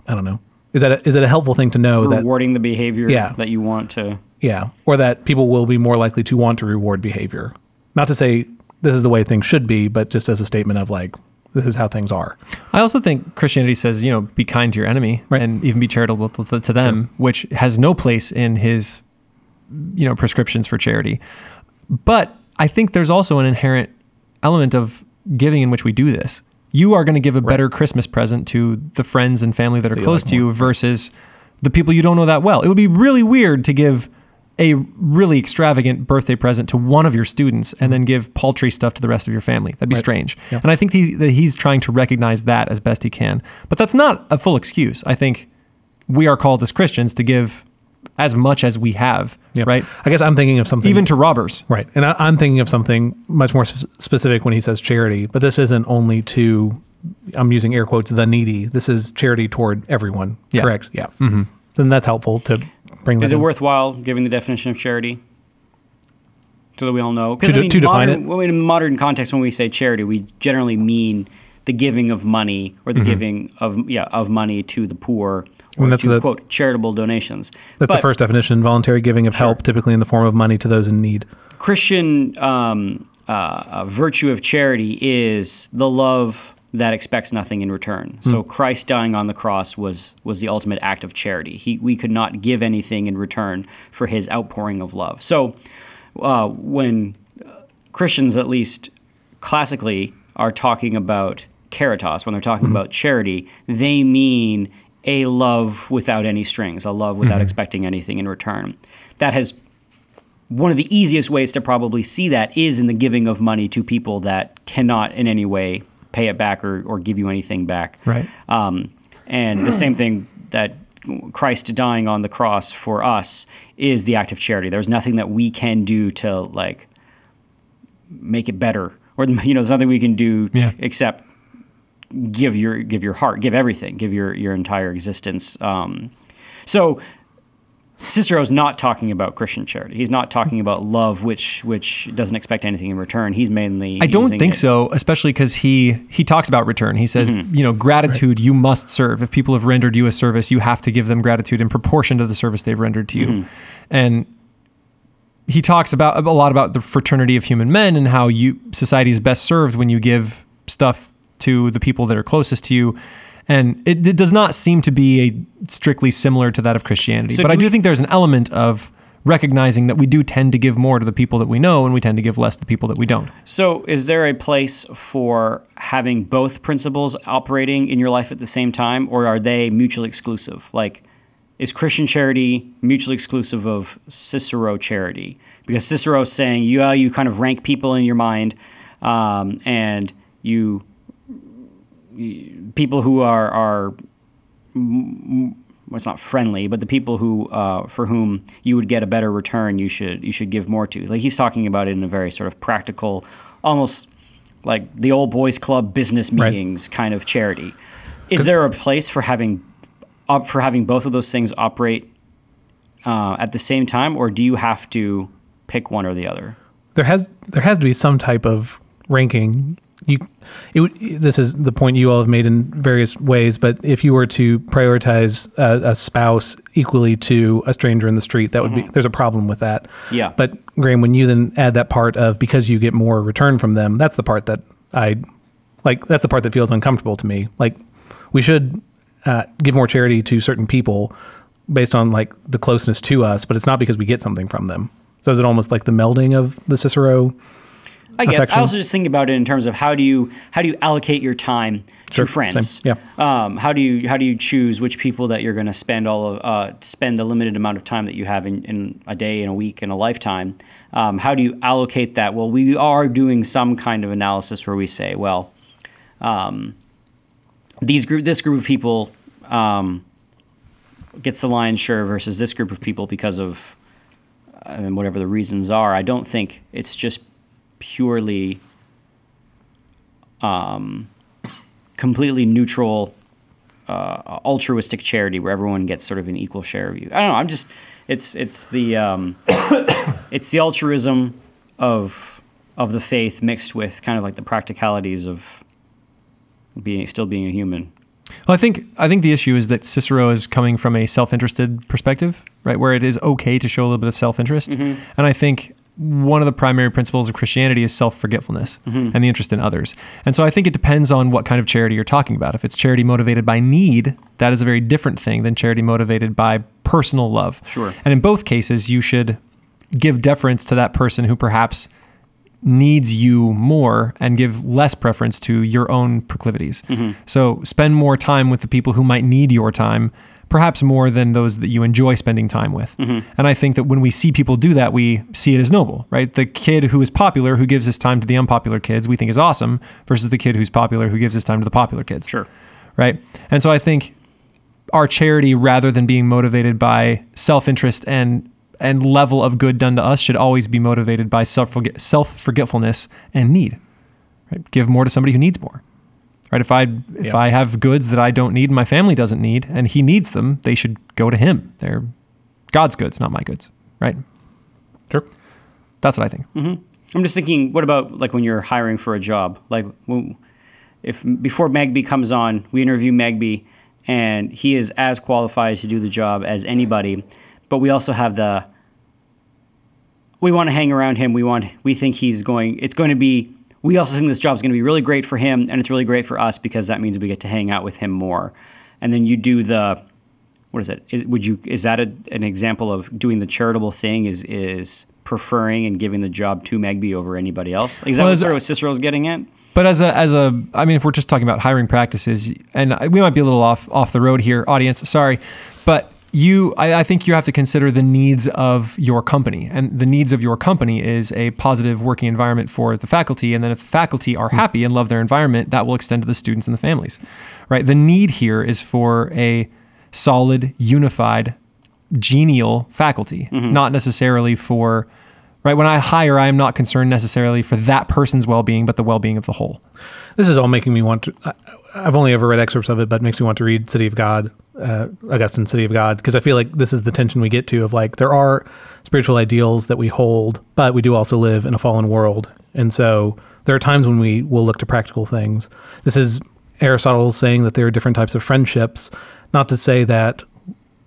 I don't know, is that a, is it a helpful thing to know that rewarding the behavior Yeah. that you want to. Yeah, or that people will be more likely to want to reward behavior. Not to say this is the way things should be, but just as a statement of like, this is how things are. I also think Christianity says, you know, be kind to your enemy Right. and even be charitable to, to them, which has no place in his, you know, prescriptions for charity. But I think there's also an inherent element of giving in which we do this. You are going to give a better Christmas present to the friends and family that are you close like to you versus the people you don't know that well. It would be really weird to give a really extravagant birthday present to one of your students and then give paltry stuff to the rest of your family. That'd be Right. strange. Yeah. And I think he, that he's trying to recognize that as best he can. But that's not a full excuse. I think we are called as Christians to give as much as we have, right? I guess I'm thinking of something Even to robbers. right, and I, I'm thinking of something much more specific when he says charity. But this isn't only to I'm using air quotes, the needy. This is charity toward everyone. Yeah. Correct. Yeah. Mm-hmm. Then that's helpful to bring Is it in. worthwhile giving the definition of charity? So that we all know. To de- to define modern, it? well, in modern context, when we say charity, we generally mean the giving of money or the giving of yeah of money to the poor Mm-hmm. I mean, that's to the- quote charitable donations. That's But the first definition voluntary giving of help, typically in the form of money to those in need. Christian um, uh, uh, virtue of charity is the love that expects nothing in return. So Christ dying on the cross was was the ultimate act of charity. He we could not give anything in return for his outpouring of love. So uh, when uh, Christians, at least classically, are talking about caritas, when they're talking about charity, they mean a love without any strings, a love without expecting anything in return. That has one of the easiest ways to probably see that is in the giving of money to people that cannot in any way pay it back or, or give you anything back. Right. Um, and the same thing that Christ dying on the cross for us is the act of charity. There's nothing that we can do to like make it better, or *laughs* you know, there's nothing we can do to, Yeah. except give your give your heart, give everything, give your your entire existence. Um, so Cicero's not talking about Christian charity. He's not talking about love, which which doesn't expect anything in return. He's mainly. I don't think it- so, especially because he he talks about return. He says, Mm-hmm. you know, gratitude you must serve. If people have rendered you a service, you have to give them gratitude in proportion to the service they've rendered to you. Mm-hmm. And he talks about a lot about the fraternity of human men and how you society is best served when you give stuff to the people that are closest to you. And it, it does not seem to be a strictly similar to that of Christianity. So but do I do we- think there's an element of recognizing that we do tend to give more to the people that we know and we tend to give less to the people that we don't. So, is there a place for having both principles operating in your life at the same time, or are they mutually exclusive? Like, is Christian charity mutually exclusive of Cicero charity? Because Cicero's saying you uh, you kind of rank people in your mind, um, and you, you people who are are well, it's not friendly, but the people who uh, for whom you would get a better return, you should you should give more to. Like he's talking about it in a very sort of practical, almost like the old boys club business Right. meetings kind of charity. Is there a place for having up for having both of those things operate uh, at the same time, or do you have to pick one or the other? there has there has to be some type of ranking. You, it, would- this is the point you all have made in various ways. But if you were to prioritize a, a spouse equally to a stranger in the street, that would be there's a problem with that. Yeah. But Graham, when you then add that part of because you get more return from them, that's the part that I like. That's the part that feels uncomfortable to me. Like we should uh, give more charity to certain people based on like the closeness to us, but it's not because we get something from them. So is it almost like the melding of the Cicero? I guess affection. I also just think about it in terms of how do you how do you allocate your time Sure, to friends? same, Um, how do you how do you choose which people that you're going to spend all of uh, spend the limited amount of time that you have in, in a day, in a week, in a lifetime? Um, how do you allocate that? Well, we are doing some kind of analysis where we say, well, um, these group this group of people um, gets the lion's share versus this group of people because of uh, and whatever the reasons are. I don't think it's just purely um, completely neutral uh, altruistic charity where everyone gets sort of an equal share of you. I don't know. I'm just it's it's the um, *coughs* it's the altruism of of the faith mixed with kind of like the practicalities of being still being a human. Well, I think I think the issue is that Cicero is coming from a self-interested perspective, right, where it is okay to show a little bit of self-interest, and I think one of the primary principles of Christianity is self-forgetfulness mm-hmm. and the interest in others. And so I think it depends on what kind of charity you're talking about. If it's charity motivated by need, that is a very different thing than charity motivated by personal love. Sure. And in both cases, you should give deference to that person who perhaps needs you more and give less preference to your own proclivities. Mm-hmm. So spend more time with the people who might need your time, perhaps more than those that you enjoy spending time with. Mm-hmm. And I think that when we see people do that, we see it as noble, right? The kid who is popular who gives his time to the unpopular kids, we think is awesome, versus the kid who's popular who gives his time to the popular kids. Sure. Right? And so I think our charity rather than being motivated by self-interest and and level of good done to us should always be motivated by self self forgetfulness and need. Right? Give more to somebody who needs more. Right? If I if. I have goods that I don't need, my family doesn't need, and he needs them, they should go to him. They're God's goods, not my goods, right? Sure. That's what I think. Mm-hmm. I'm just thinking, what about like when you're hiring for a job? Like, if before Magby comes on, we interview Magby, and he is as qualified to do the job as anybody, but we also have the. We want to hang around him. We want. We think he's going. It's going to be. We also think this job's going to be really great for him, and it's really great for us because that means we get to hang out with him more. And then you do the. What is it? Is, would you? Is that a, an example of doing the charitable thing? Is is preferring and giving the job to Magby over anybody else? Is that Well, what is- sort of what Cicero's getting at? But as a as a I mean, if we're just talking about hiring practices, and we might be a little off off the road here, audience. Sorry, but you, I, I think you have to consider the needs of your company, and the needs of your company is a positive working environment for the faculty, and then if the faculty are hmm. happy and love their environment, that will extend to the students and the families, right? The need here is for a solid, unified, genial faculty, mm-hmm. not necessarily for. Right when I hire, I am not concerned necessarily for that person's well-being, but the well-being of the whole. This is all making me want to. I, I've only ever read excerpts of it, but it makes me want to read City of God, uh, Augustine, City of God, because I feel like this is the tension we get to of like there are spiritual ideals that we hold, but we do also live in a fallen world, and so there are times when we will look to practical things. This is Aristotle saying that there are different types of friendships, not to say that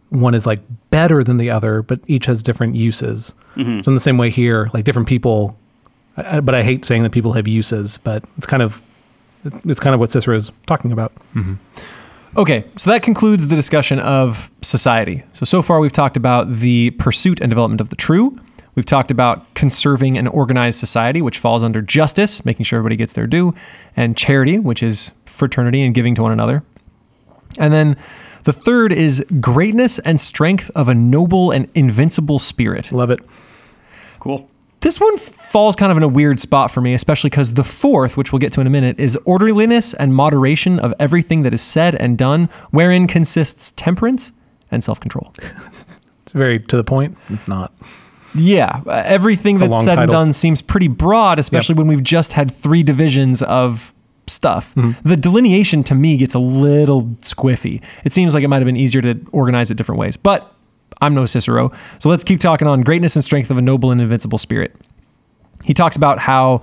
one is like better than the other, but each has different uses. So in the same way here, like different people, I, I- but I hate saying that people have uses, but it's kind of it's kind of what Cicero is talking about. Okay, so that concludes the discussion of society. So, so far we've talked about the pursuit and development of the true. We've talked about conserving an organized society, which falls under justice, making sure everybody gets their due, and charity, which is fraternity and giving to one another. And then the third is greatness and strength of a noble and invincible spirit. Love it. Cool. This one falls kind of in a weird spot for me, especially because the fourth, which we'll get to in a minute, is orderliness and moderation of everything that is said and done, wherein consists temperance and self control. *laughs* It's very to the point. It's not. Yeah, uh, everything a that's said and done seems pretty broad, especially when we've just had three divisions of stuff. Mm-hmm. The delineation to me gets a little squiffy. It seems like it might have been easier to organize it different ways, but I'm no Cicero. So let's keep talking on greatness and strength of a noble and invincible spirit. He talks about how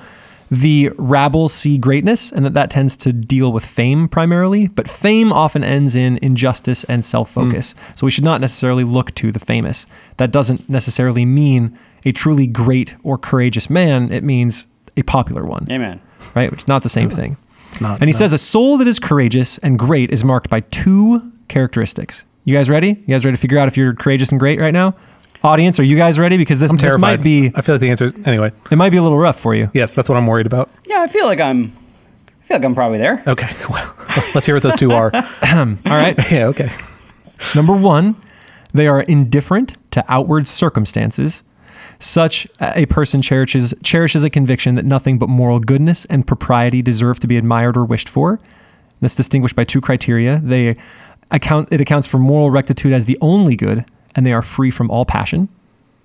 the rabble see greatness and that that tends to deal with fame primarily, but fame often ends in injustice and self focus. Mm. So we should not necessarily look to the famous. That doesn't necessarily mean a truly great or courageous man, it means a popular one, Amen. right? Which is not the same thing. It's not. And he no. says a soul that is courageous and great is marked by two characteristics. You guys ready? You guys ready to figure out if you're courageous and great right now? Audience, are you guys ready? Because this, this might be I feel like the answer. Anyway, it might be a little rough for you. yes, that's what I'm worried about. Yeah, I feel like I'm. I feel like I'm probably there. Okay, *laughs* well, let's hear what those two are. *laughs* All right. *laughs* yeah. Okay. Number one, they are indifferent to outward circumstances. Such a person cherishes cherishes a conviction that nothing but moral goodness and propriety deserve to be admired or wished for. That's distinguished by two criteria. They account it accounts for moral rectitude as the only good, and they are free from all passion.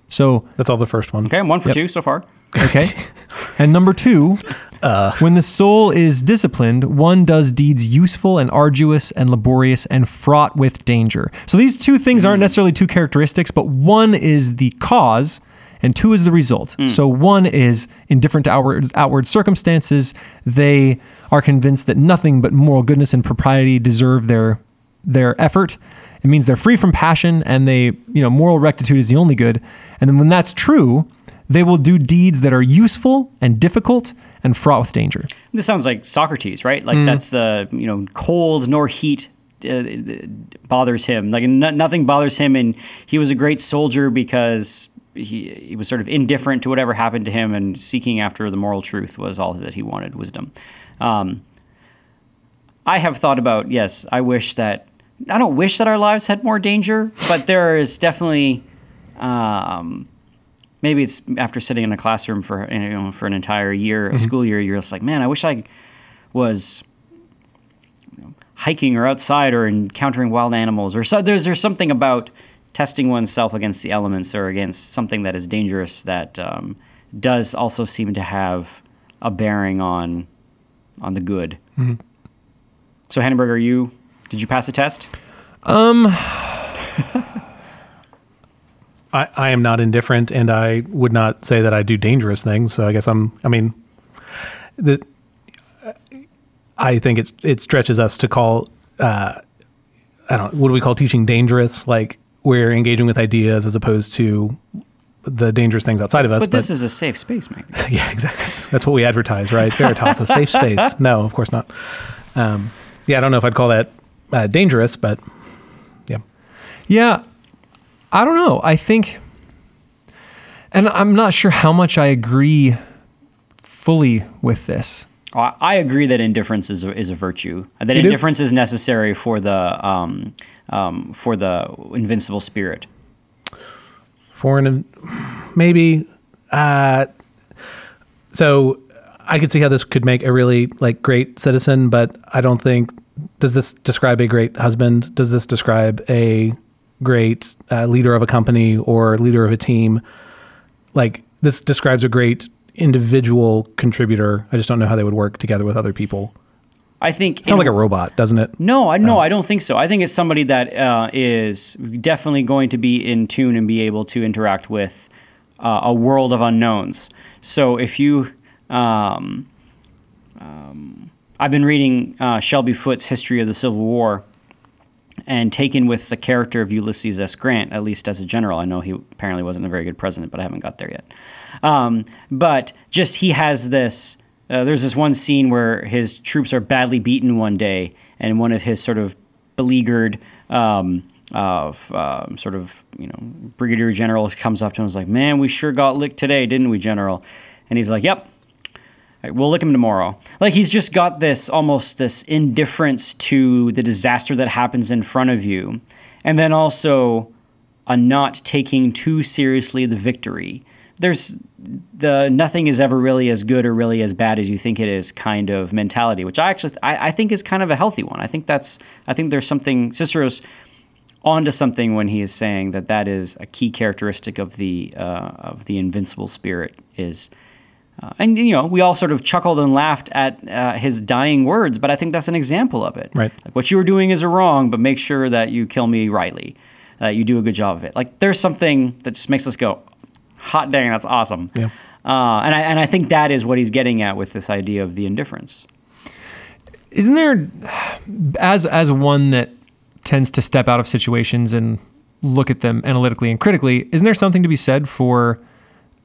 So That's all the first one. Okay, I'm one for Yep. two so far. Okay. *laughs* and number two, *laughs* uh. when the soul is disciplined, one does deeds useful and arduous and laborious and fraught with danger. So these two things aren't mm. necessarily two characteristics, but one is the cause and two is the result. Mm. So one is indifferent to outward, outward circumstances. They are convinced that nothing but moral goodness and propriety deserve their their effort. It means they're free from passion and they, you know, moral rectitude is the only good. And then when that's true, they will do deeds that are useful and difficult and fraught with danger. This sounds like Socrates, right? Like that's the you know cold nor heat uh, bothers him. Like no, nothing bothers him, and he was a great soldier because he he was sort of indifferent to whatever happened to him, and seeking after the moral truth was all that he wanted. Wisdom. Um, I have thought about yes. I wish that I don't wish that our lives had more danger, but there is definitely. Um, maybe it's after sitting in a classroom for you know for an entire year, a school year. You're just like, man, I wish I was you know, hiking or outside or encountering wild animals or so. There's there's something about testing oneself against the elements or against something that is dangerous that um, does also seem to have a bearing on on the good. So Hannenberg, are you? Did you pass the test? *laughs* I, I am not indifferent, and I would not say that I do dangerous things. So I guess I'm. I mean, the I think it's it stretches us to call. Uh, I don't. What do we call teaching dangerous? Like we're engaging with ideas as opposed to the dangerous things outside of us. But this is a safe space, maybe. *laughs* yeah, exactly. That's, that's what we advertise, right? Veritas, a safe *laughs* space. No, of course not. Um, yeah, I don't know if I'd call that uh, dangerous, but yeah. Yeah, I don't know. I think, and I'm not sure how much I agree fully with this. I I agree that indifference is a, is a virtue. That You do? indifference is necessary for the um, um, for the invincible spirit. foreign maybe uh so i could see how this could make a really like great citizen but i don't think does this describe a great husband? Does this describe a great uh, leader of a company or leader of a team? Like this describes a great individual contributor. I just don't know how they would work together with other people. I think it sounds like a robot doesn't it? No, I no, I don't think so. I think it's somebody that uh, is definitely going to be in tune and be able to interact with uh, a world of unknowns. So if you, um, um, I've been reading uh, Shelby Foote's History of the Civil War, and taken with the character of Ulysses S. Grant, at least as a general. I know he apparently wasn't a very good president, but I haven't got there yet. Um, but just he has this. Uh, there's this one scene where his troops are badly beaten one day, and one of his sort of beleaguered, um, of um, sort of you know brigadier generals comes up to him and is like, "Man, we sure got licked today, didn't we, General?" And he's like, "Yep." Like, we'll lick him tomorrow. Like he's just got this almost this indifference to the disaster that happens in front of you, and then also a not taking too seriously the victory. There's the nothing is ever really as good or really as bad as you think it is kind of mentality, which I actually I, I think is kind of a healthy one. I think that's I think there's something Cicero's onto something when he is saying that that is a key characteristic of the uh, of the invincible spirit is. Uh, and you know, we all sort of chuckled and laughed at uh, his dying words, but I think that's an example of it. Right. Like what you were doing is wrong, but make sure that you kill me rightly. That you do a good job of it. Like there's something that just makes us go, "Hot dang, that's awesome." Yeah. Uh, and I and I think that is what he's getting at with this idea of the indifference. Isn't there, as as one that tends to step out of situations and look at them analytically and critically, isn't there something to be said for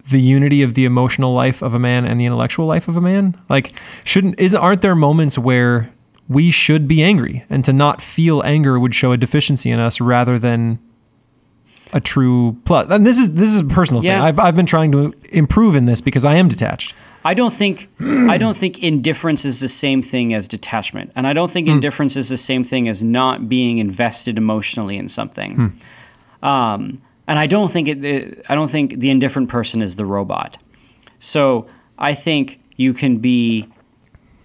the unity of the emotional life of a man and the intellectual life of a man? Like, shouldn't is aren't there moments where we should be angry, and to not feel anger would show a deficiency in us rather than a true plus? And this is this is a personal Yeah. thing. I've, I've been trying to improve in this because I am detached. I don't think I don't think indifference is the same thing as detachment, and I don't think indifference is the same thing as not being invested emotionally in something. Um, and I don't think it, it. I don't think the indifferent person is the robot. So I think you can be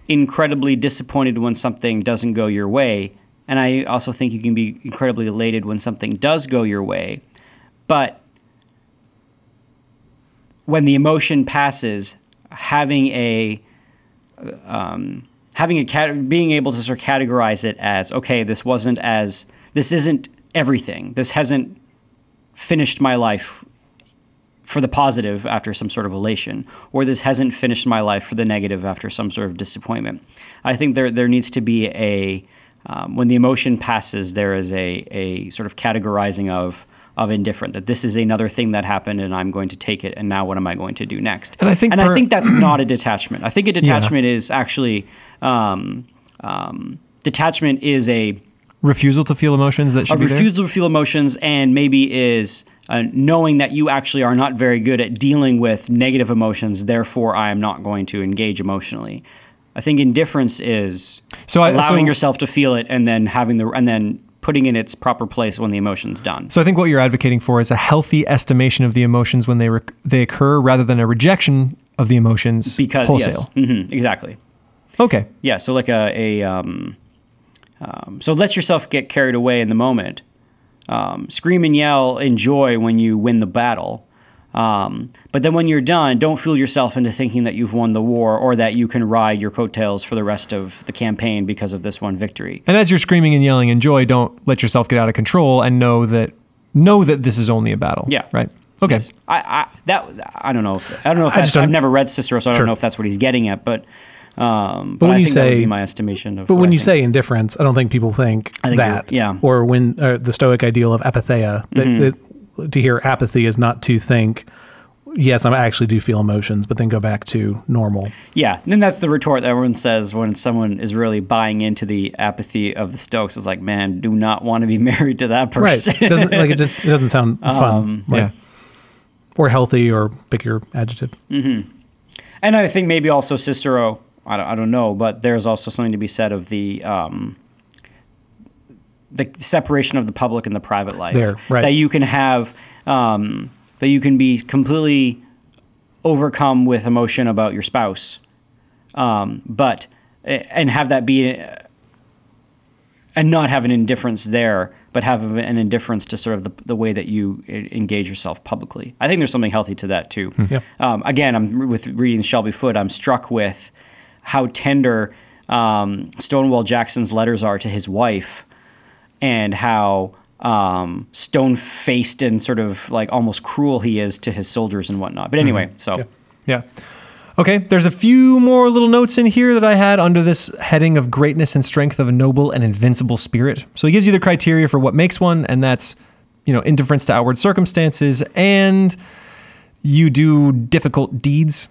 incredibly disappointed when something doesn't go your way, and I also think you can be incredibly elated when something does go your way. But when the emotion passes, having a um, having a cat being able to sort of categorize it as okay, this wasn't as this isn't everything. This hasn't finished my life for the positive after some sort of elation, or this hasn't finished my life for the negative after some sort of disappointment. I think there there needs to be a um, when the emotion passes, there is a a sort of categorizing of of indifferent that this is another thing that happened and I'm going to take it and now what am I going to do next? And I think and per- I think that's not a detachment. I think a detachment is actually um, um, detachment is a Refusal to feel emotions that a should be there. refusal to feel emotions and maybe is uh, knowing that you actually are not very good at dealing with negative emotions therefore i am not going to engage emotionally i think indifference is So I- allowing so- yourself to feel it and then having the and then putting in its proper place when the emotion's done So I think what you're advocating for is a healthy estimation of the emotions when they rec- they occur, rather than a rejection of the emotions because wholesale. yes hmm exactly Okay. yeah so like a, a um, um, so let yourself get carried away in the moment um, scream and yell in joy when you win the battle Um, but then when you're done, don't fool yourself into thinking that you've won the war or that you can ride your coattails for the rest of the campaign because of this one victory. And as you're screaming and yelling in joy, don't let yourself get out of control and know that know that this is only a battle. Yeah. Right. Okay. Yes. I, I that I don't know if I don't know if I that's, just I've never read Cicero, so I Sure. don't know if that's what he's getting at. But um, But but, when I you think that would say- be my estimation of. But when I you think. say indifference, I don't think people think, think that. yeah. Or when uh, the Stoic ideal of apatheia, that, Mm-hmm. that to hear apathy is not to think, yes, I actually do feel emotions, but then go back to normal. Yeah, and that's the retort that everyone says when someone is really buying into the apathy of the Stoics. It's like, man, do not want to be *laughs* married to that Right. person. It doesn't, like it just it doesn't sound *laughs* fun. Um, Like- yeah. Or healthy or pick your adjective. And I think maybe also Cicero, I don't, I don't know, but there's also something to be said of the um, the separation of the public and the private life. There, right. That you can have, um, that you can be completely overcome with emotion about your spouse, um, but and have that be and not have an indifference there, but have an indifference to sort of the, the way that you engage yourself publicly. I think there's something healthy to that too. Yeah. Um, again, I'm with reading Shelby Foote. I'm struck with how tender um, Stonewall Jackson's letters are to his wife, and how um, stone faced and sort of like almost cruel he is to his soldiers and whatnot. But anyway, so Yeah. Yeah. Okay, there's a few more little notes in here that I had under this heading of greatness and strength of a noble and invincible spirit. So he gives you the criteria for what makes one, and that's, you know, indifference to outward circumstances, and you do difficult deeds.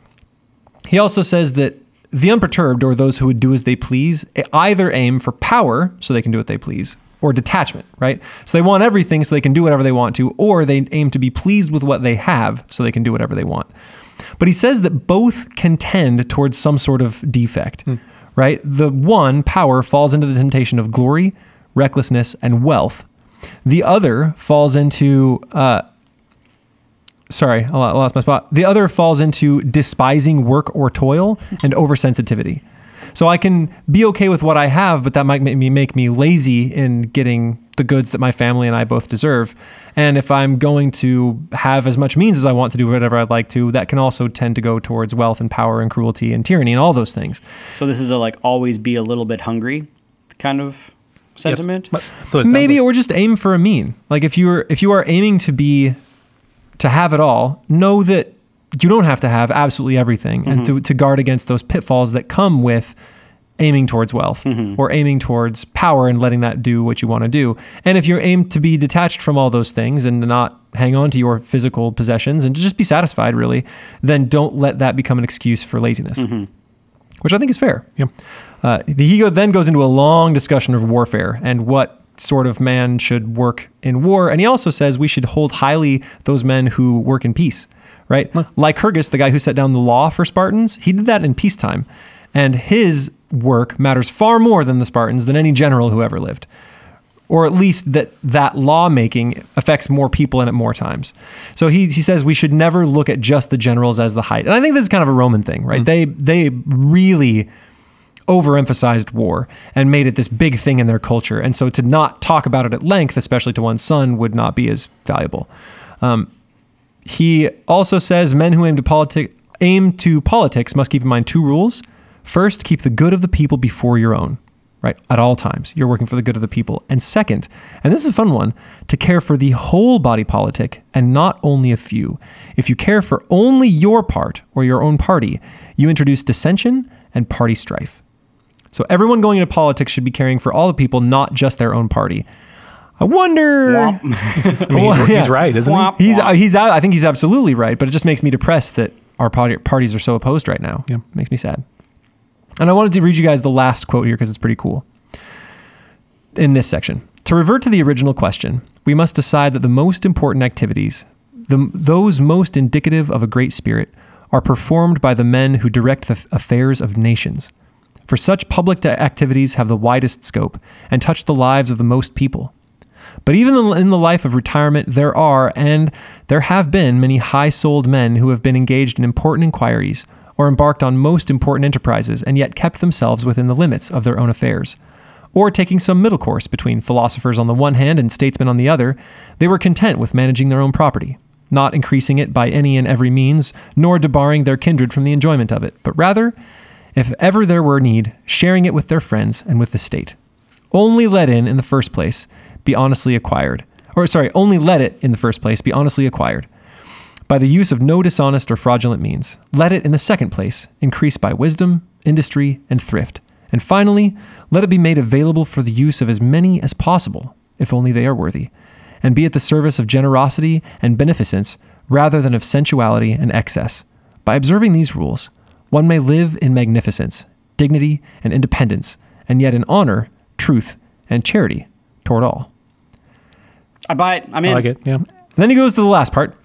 He also says that the unperturbed, or those who would do as they please, either aim for power, so they can do what they please, or detachment, right? So they want everything so they can do whatever they want to, or they aim to be pleased with what they have so they can do whatever they want. But he says that both can tend towards some sort of defect, right? The one, power, falls into the temptation of glory, recklessness, and wealth. The other falls into uh, sorry, I lost my spot. The other falls into despising work or toil *laughs* and oversensitivity. So I can be okay with what I have, but that might make me make me lazy in getting the goods that my family and I both deserve. And if I'm going to have as much means as I want to do whatever I'd like to, that can also tend to go towards wealth and power and cruelty and tyranny and all those things. so this is a like always be a little bit hungry kind of sentiment. Yes. That's what it sounds Maybe like. or just aim for a mean. Like if you're if you are aiming to be to have it all, know that you don't have to have absolutely everything and mm-hmm. to, to guard against those pitfalls that come with aiming towards wealth mm-hmm. or aiming towards power and letting that do what you want to do. And if you're aimed to be detached from all those things and not hang on to your physical possessions and to just be satisfied really, then don't let that become an excuse for laziness. Mm-hmm. Which I think is fair. Yep. Uh, he go, then goes into a long discussion of warfare and what sort of man should work in war. And he also says we should hold highly those men who work in peace, right? Lycurgus, the guy who set down the law for Spartans, he did that in peacetime. And his work matters far more than the Spartans, than any general who ever lived. Or at least that that lawmaking affects more people and at more times. So he, he says we should never look at just the generals as the height. And I think this is kind of a Roman thing, right? Mm-hmm. They they really overemphasized war and made it this big thing in their culture. And so to not talk about it at length, especially to one's son, would not be as valuable. Um, he also says men who aim to politic aim to politics must keep in mind two rules. First, keep the good of the people before your own, right? At all times, you're working for the good of the people. And second, and this is a fun one, to care for the whole body politic and not only a few. If you care for only your part or your own party, you introduce dissension and party strife. So everyone going into politics should be caring for all the people, not just their own party. I wonder. *laughs* *laughs* I mean, Well, he's, yeah. he's right, isn't Womp. He's uh, he's. I think he's absolutely right, but it just makes me depressed that our party, parties are so opposed right now. Yeah. It makes me sad. And I wanted to read you guys the last quote here because it's pretty cool. In this section, to revert to the original question, we must decide that the most important activities, the, those most indicative of a great spirit, are performed by the men who direct the affairs of nations. For such public activities have the widest scope and touch the lives of the most people. But even in the life of retirement, there are, and there have been, many high souled men who have been engaged in important inquiries or embarked on most important enterprises and yet kept themselves within the limits of their own affairs. Or taking some middle course between philosophers on the one hand and statesmen on the other, they were content with managing their own property. not increasing it by any and every means, nor debarring their kindred from the enjoyment of it, but rather, if ever there were need, sharing it with their friends and with the state. Only let in, in the first place, be honestly acquired. Or, sorry, only let it, in the first place, be honestly acquired by the use of no dishonest or fraudulent means. Let it, in the second place, increase by wisdom, industry, and thrift. And finally, let it be made available for the use of as many as possible, if only they are worthy, and be at the service of generosity and beneficence rather than of sensuality and excess. By observing these rules, one may live in magnificence, dignity, and independence, and yet in honor, truth, and charity toward all. I buy it. I'm I like it. Yeah. And then he goes to the last part,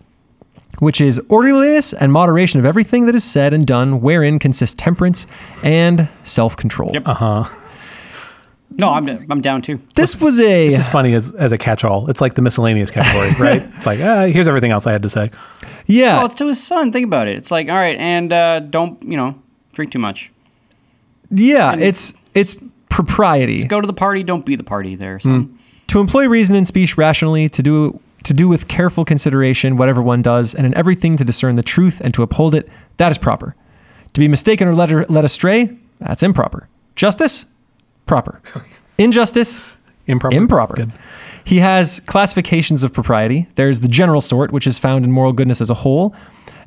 which is orderliness and moderation of everything that is said and done, wherein consists temperance and self control. Yep. Uh huh. No, I'm I'm down too. This was a. This is funny as, as a catch all. It's like the miscellaneous category, *laughs* right? It's like, ah, here's everything else I had to say. yeah. Well, it's to his son. Think about it. It's like, all right, and uh, don't you know, drink too much. yeah. It's, it's propriety. Just Go to the party. Don't be the party. There, son. to employ reason and speech rationally, to do to do with careful consideration whatever one does, and in everything to discern the truth and to uphold it, that is proper. To be mistaken or led, led astray, that's improper. Justice, proper. *laughs* Injustice, Improper. improper. Good. He has classifications of propriety. There's the general sort, which is found in moral goodness as a whole.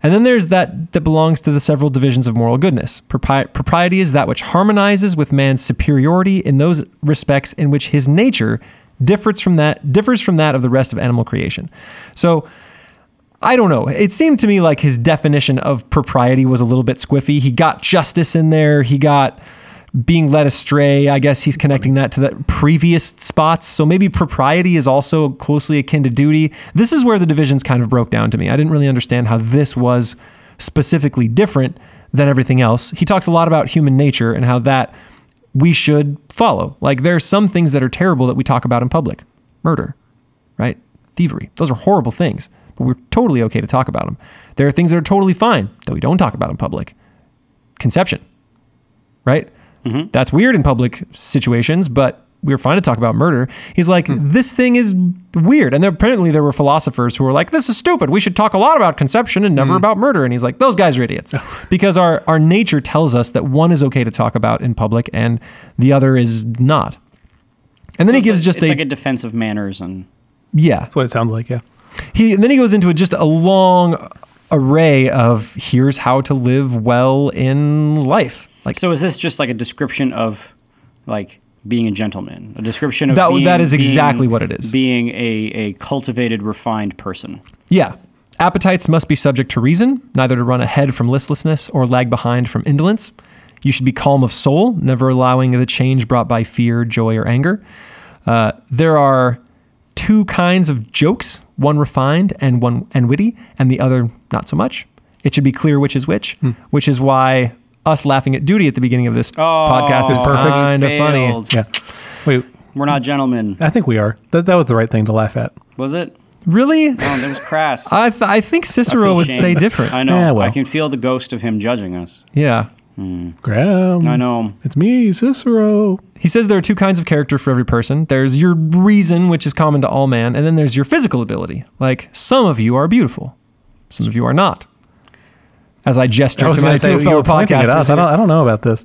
And then there's that that belongs to the several divisions of moral goodness. Propri- propriety is that which harmonizes with man's superiority in those respects in which his nature differs from that differs from that of the rest of animal creation. So I don't know. It seemed to me like his definition of propriety was a little bit squiffy. He got justice in there. He got being led astray. I guess he's connecting that to the previous spots. So maybe propriety is also closely akin to duty. This is where the divisions kind of broke down to me. I didn't really understand how this was specifically different than everything else. He talks a lot about human nature and how that we should follow. Like there are some things that are terrible that we talk about in public. Murder, right? Thievery. Those are horrible things, but we're totally okay to talk about them. There are things that are totally fine that we don't talk about in public. Conception, right? Mm-hmm. That's weird in public situations, but we were fine to talk about murder. He's like, hmm. this thing is weird. And there, apparently there were philosophers who were like, this is stupid. We should talk a lot about conception and never hmm. about murder. And he's like, those guys are idiots. Oh. *laughs* because our, our nature tells us that one is okay to talk about in public and the other is not. And then he gives like- just it's a, like a defense of manners and yeah. That's what it sounds like. Yeah. He and then he goes into just a long array of here's how to live well in life. Like so. Is this just like a description of like being a gentleman? A description of That- being, that is being- exactly what it is. Being a a cultivated, refined person. Yeah. Appetites must be subject to reason, neither to run ahead from listlessness or lag behind from indolence. You should be calm of soul, never allowing the change brought by fear, joy, or anger. Uh, there are two kinds of jokes, one refined and one and witty, and the other not so much. It should be clear which is which, which is why us laughing at duty at the beginning of this oh, podcast is Oh, perfect. Kind of funny. Yeah. Wait, We're not gentlemen. I think we are. That, that was the right thing to laugh at. Was it? Really? Oh, that was crass. I, th- I think Cicero feel would shame. say different. I know. Yeah, well. I can feel the ghost of him judging us. Yeah. Hmm. Graham. I know. It's me, Cicero. He says there are two kinds of character for every person. There's your reason, which is common to all man, and then there's your physical ability. Like some of you are beautiful, some of you are not. As I gesture I was to going my to say two you fellow were pointing at podcasters. us. I don't. I don't know about this.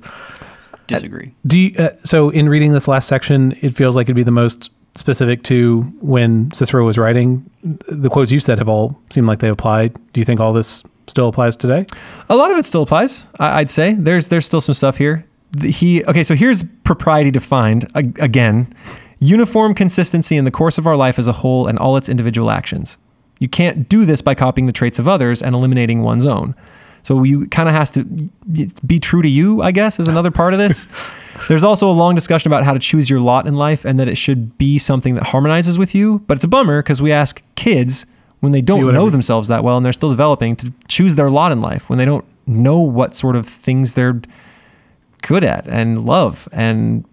Disagree. Do you, uh, so in reading this last section, it feels like it'd be the most specific to when Cicero was writing. The quotes you said have all seemed like they applied. Do you think all this still applies today? A lot of it still applies. I- I'd say there's there's still some stuff here. The- He okay. So here's propriety defined A- again: uniform consistency in the course of our life as a whole and all its individual actions. You can't do this by copying the traits of others and eliminating one's own. So you kind of has to be true to you, I guess, is another part of this. *laughs* There's also a long discussion about how to choose your lot in life and that it should be something that harmonizes with you. But it's a bummer because we ask kids when they don't whatever- know themselves that well and they're still developing to choose their lot in life when they don't know what sort of things they're good at and love and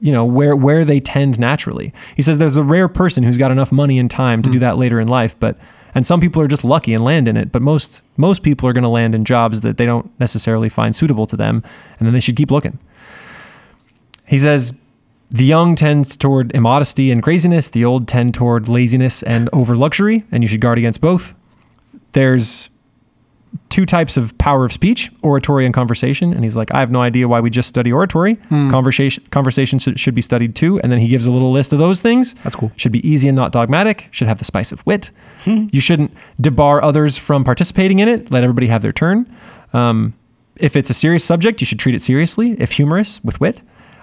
you know where where they tend naturally. He says there's a rare person who's got enough money and time to do hmm. that later in life, but and some people are just lucky and land in it, but most most people are going to land in jobs that they don't necessarily find suitable to them, and then they should keep looking. He says the young tends toward immodesty and craziness, the old tend toward laziness and over luxury, and you should guard against both. there's two types of power of speech oratory and conversation. And he's like i have no idea why we just study oratory. Conversation conversation should, should be studied too. And then he gives a little list of those things. That's cool. should be easy and not dogmatic. Should have the spice of wit. You shouldn't debar others from participating in it. Let everybody have their turn. Um, if it's a serious subject you should treat it seriously. If humorous with wit.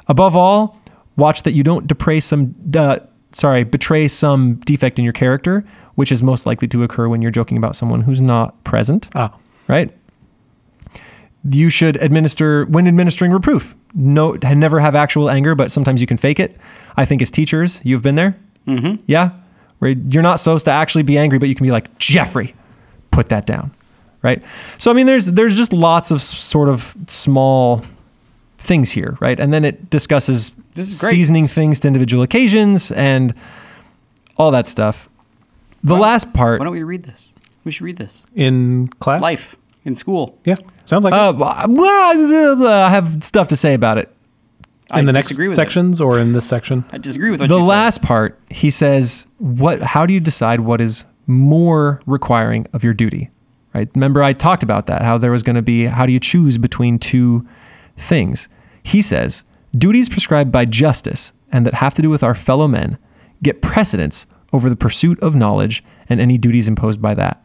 Above all watch that you don't depray some uh, sorry betray some defect in your character which is most likely to occur when you're joking about someone who's not present. Ah, right? You should administer when administering reproof. No, never have actual anger, but sometimes you can fake it. I think as teachers, you've been there. Mm-hmm. Yeah, where you're not supposed to actually be angry, but you can be like Jeffrey, put that down, right? So I mean, there's there's just lots of sort of small things here, right? And then it discusses This is seasoning things to individual occasions and all that stuff. The last part. Why don't we read this? We should read this. in class. Life in school. Yeah, sounds like it. Uh, blah, blah, blah, blah. I have stuff to say about it. in I the next disagree with it. sections or in this section. I disagree with what The you said. last part, he says, "What? How do you decide what is more requiring of your duty?" Right? Remember, I talked about that. How there was going to be. How do you choose between two things? He says, "Duties prescribed by justice and that have to do with our fellow men get precedence over the pursuit of knowledge and any duties imposed by that."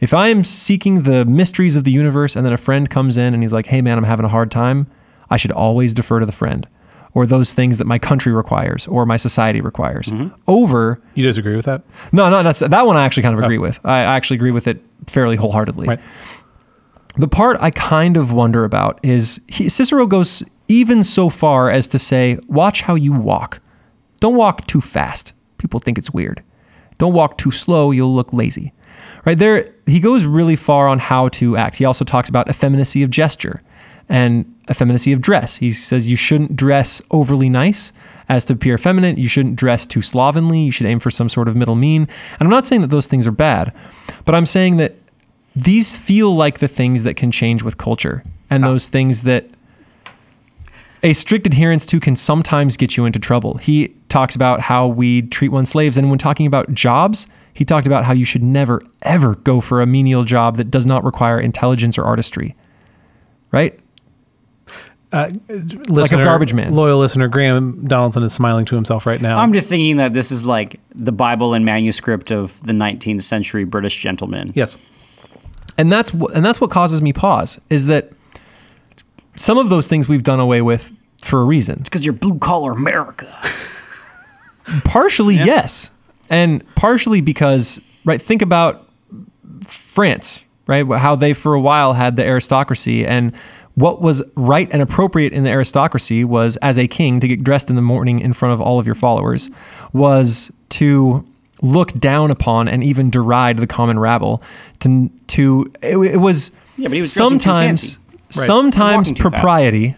If I am seeking the mysteries of the universe and then a friend comes in and he's like, hey man, I'm having a hard time, I should always defer to the friend or those things that my country requires or my society requires mm-hmm. over, You disagree with that? no, no, that's, that one I actually kind of agree oh. with. I actually agree with it fairly wholeheartedly. Right. The part I kind of wonder about is he, Cicero goes even so far as to say, watch how you walk. Don't walk too fast. People think it's weird. Don't walk too slow, you'll look lazy. Right there, he goes really far on how to act. He also talks about effeminacy of gesture and effeminacy of dress. He says you shouldn't dress overly nice as to appear feminine. You shouldn't dress too slovenly. You should aim for some sort of middle mean. And I'm not saying that those things are bad, but I'm saying that these feel like the things that can change with culture and ah. those things that a strict adherence to can sometimes get you into trouble. He talks about how we treat one's slaves. And when talking about jobs, he talked about how you should never, ever go for a menial job that does not require intelligence or artistry. Right? Uh, listener, like a garbage man. Loyal listener Graham Donaldson is smiling to himself right now. I'm just thinking that this is like the Bible and manuscript of the 19th century British gentleman. yes. And that's wh- and that's what causes me pause is that some of those things we've done away with for a reason. It's because you're blue collar America. Partially, yes. And partially because, right, think about France, right? How they for a while had the aristocracy and what was right and appropriate in the aristocracy was as a king to get dressed in the morning in front of all of your followers was to look down upon and even deride the common rabble to to it, it was Yeah, but he was sometimes. Right. sometimes too fast. propriety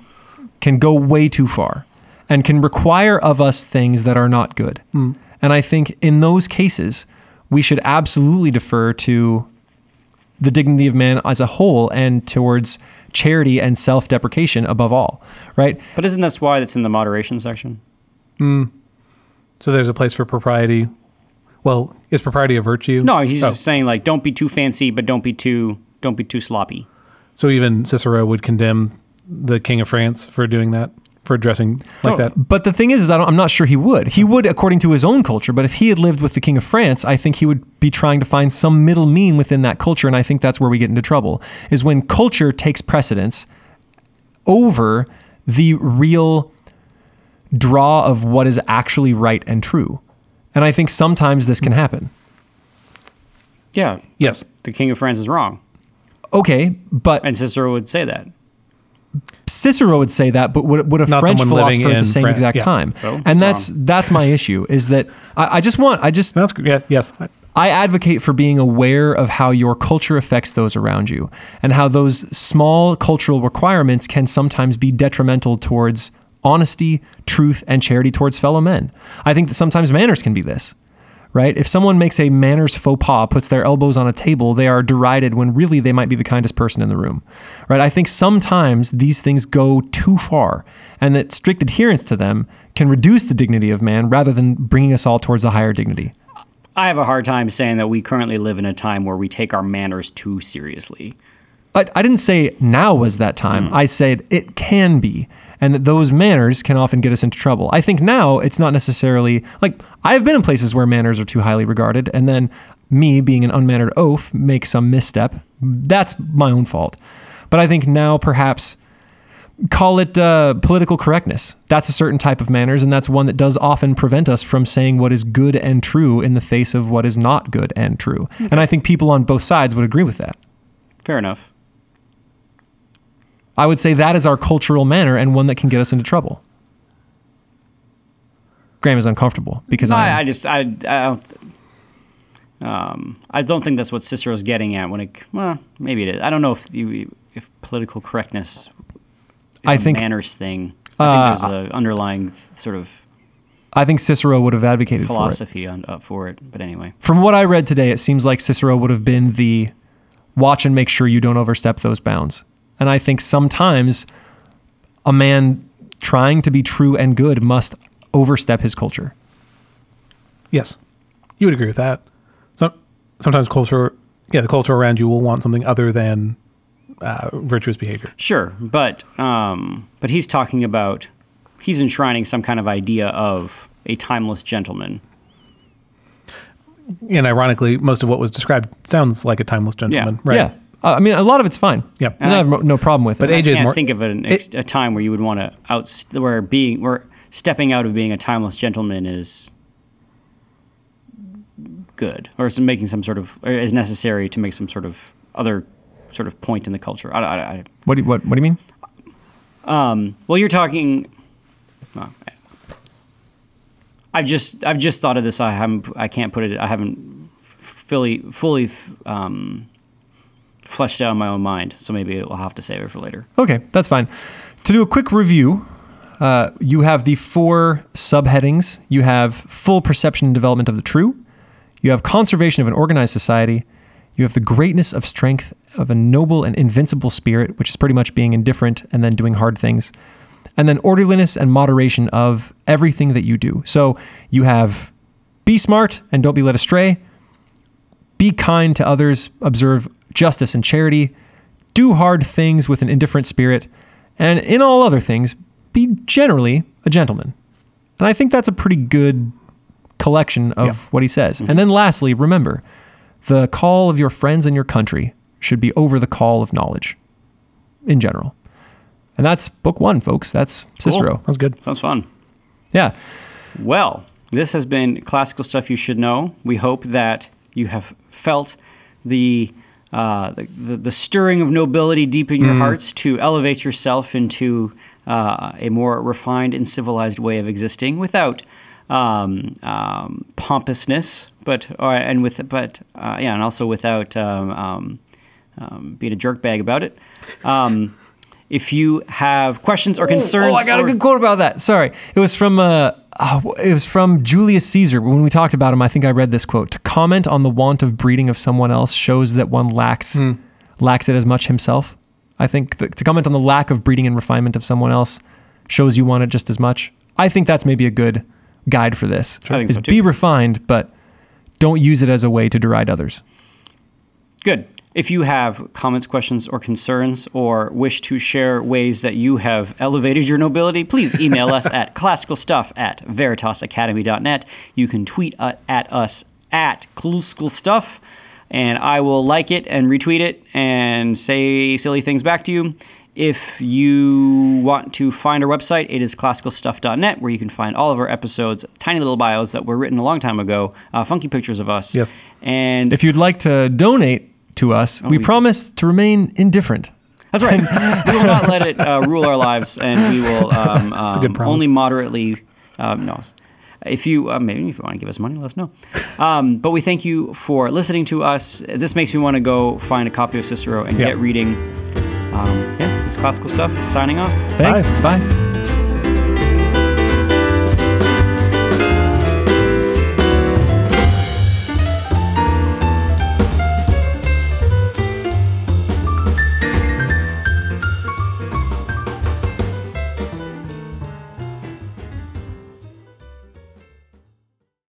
can go way too far and can require of us things that are not good. Hmm. And I think in those cases, we should absolutely defer to the dignity of man as a whole and towards charity and self deprecation above all, right? But isn't that why that's in the moderation section? Mm. So there's a place for propriety. Well, is propriety a virtue? No, he's Oh. just saying like don't be too fancy, but don't be too don't be too sloppy. So even Cicero would condemn the king of France for doing that, for dressing like Oh. that. But the thing is, is I don't, I'm not sure he would. He would according to his own culture. But if he had lived with the King of France, I think he would be trying to find some middle mean within that culture. And I think that's where we get into trouble, is when culture takes precedence over the real draw of what is actually right and true. And I think sometimes this can happen. Yeah. Yes. The king of France is wrong. Okay, but And Cicero would say that. Cicero would say that, but would, would a Not French philosopher at the same France. exact Yeah. time? So, and that's that's my issue. Is that I, I just want I just That's yeah, yes. I advocate for being aware of how your culture affects those around you and how those small cultural requirements can sometimes be detrimental towards honesty, truth, and charity towards fellow men. I think that sometimes manners can be this, right? If someone makes a manners faux pas, puts their elbows on a table, they are derided when really they might be the kindest person in the room, right? I think sometimes these things go too far and that strict adherence to them can reduce the dignity of man rather than bringing us all towards a higher dignity. I have a hard time saying that we currently live in a time where we take our manners too seriously. I, I didn't say now was that time. Mm. I said it can be, and that those manners can often get us into trouble. I think now it's not necessarily like I've been in places where manners are too highly regarded, and then me being an unmannered oaf makes some misstep. That's my own fault. But I think now perhaps call it uh, political correctness. That's a certain type of manners, and that's one that does often prevent us from saying what is good and true in the face of what is not good and true. And I think people on both sides would agree with that. Fair enough. I would say that is our cultural manner and one that can get us into trouble. Graham is uncomfortable because No, I, I, just I I don't. Um, I don't think that's what Cicero's getting at when it. Well, maybe it is. I don't know if you, if political correctness. Is I a think- manners thing. Uh, I think there's an underlying sort of I think Cicero would have advocated for it. philosophy on, uh, for it. But anyway, From what I read today, it seems like Cicero would have been the watch and make sure you don't overstep those bounds. And I think sometimes a man trying to be true and good must overstep his culture. Yes, you would agree with that. So sometimes culture, yeah, the culture around you will want something other than uh, virtuous behavior. sure, but um, but he's talking about he's enshrining some kind of idea of a timeless gentleman. And ironically, most of what was described sounds like a timeless gentleman, right? Yeah. Uh, I mean, a lot of it's fine. Yep. And I have no- no problem with But it. I AJ is can't more- think of an ex- a time where you would want to out where being where stepping out of being a timeless gentleman is good or is making some sort of or is necessary to make some sort of other sort of point in the culture. I, I, I, What do you, what, what do you mean? um, well, you're talking. well, I've just I've just thought of this. I haven't I can't put it. I haven't fully fully um, fleshed out in my own mind. So maybe I'll have to save it for later. Okay, that's fine. To do a quick review, uh, you have the four subheadings. You have full perception and development of the true. You have conservation of an organized society. You have the greatness of strength of a noble and invincible spirit, which is pretty much being indifferent and then doing hard things. And then orderliness and moderation of everything that you do. So you have be smart and don't be led astray. Be kind to others, observe justice and charity, do hard things with an indifferent spirit, and in all other things, be generally a gentleman. And I think that's a pretty good collection of Yeah. what he says. Mm-hmm. And then lastly, remember, the call of your friends and your country should be over the call of knowledge in general. And that's book one, folks. That's Cicero. That was good. Sounds fun. Yeah. Well, this has been classical stuff you should know. We hope that you have felt the uh, the, the, stirring of nobility deep in your hearts to elevate yourself into uh, a more refined and civilized way of existing without um, um, pompousness, but or, and with but uh, yeah, and also without um, um, um, being a jerkbag about it. If you have questions or concerns, Oh, I got or- a good quote about that. Sorry, it was from uh, oh, it was from Julius Caesar. When we talked about him, I think I read this quote: "To comment on the want of breeding of someone else shows that one lacks lacks it as much himself." I think th- to comment on the lack of breeding and refinement of someone else shows you want it just as much. I think that's maybe a good guide for this. I think is so, too. be refined, but don't use it as a way to deride others. Good. If you have comments, questions, or concerns, or wish to share ways that you have elevated your nobility, please email us at *laughs* classicalstuff at veritasacademy.net. You can tweet uh, at us at classicalstuff, and I will like it and retweet it and say silly things back to you. If you want to find our website, it is classicalstuff.net, where you can find all of our episodes, tiny little bios that were written a long time ago, uh, funky pictures of us. Yes. And If you'd like to donate to us, we Oh, we- promise to remain indifferent. That's right. *laughs* we will not let it uh, rule our lives, and we will *laughs* um, um, a good only moderately. Um, no, if you uh, maybe if you want to give us money, let us know. Um, but we thank you for listening to us. This makes me want to go find a copy of Cicero and Yeah. get reading. Um, yeah, this classical stuff. Signing off. Thanks. Bye. Bye.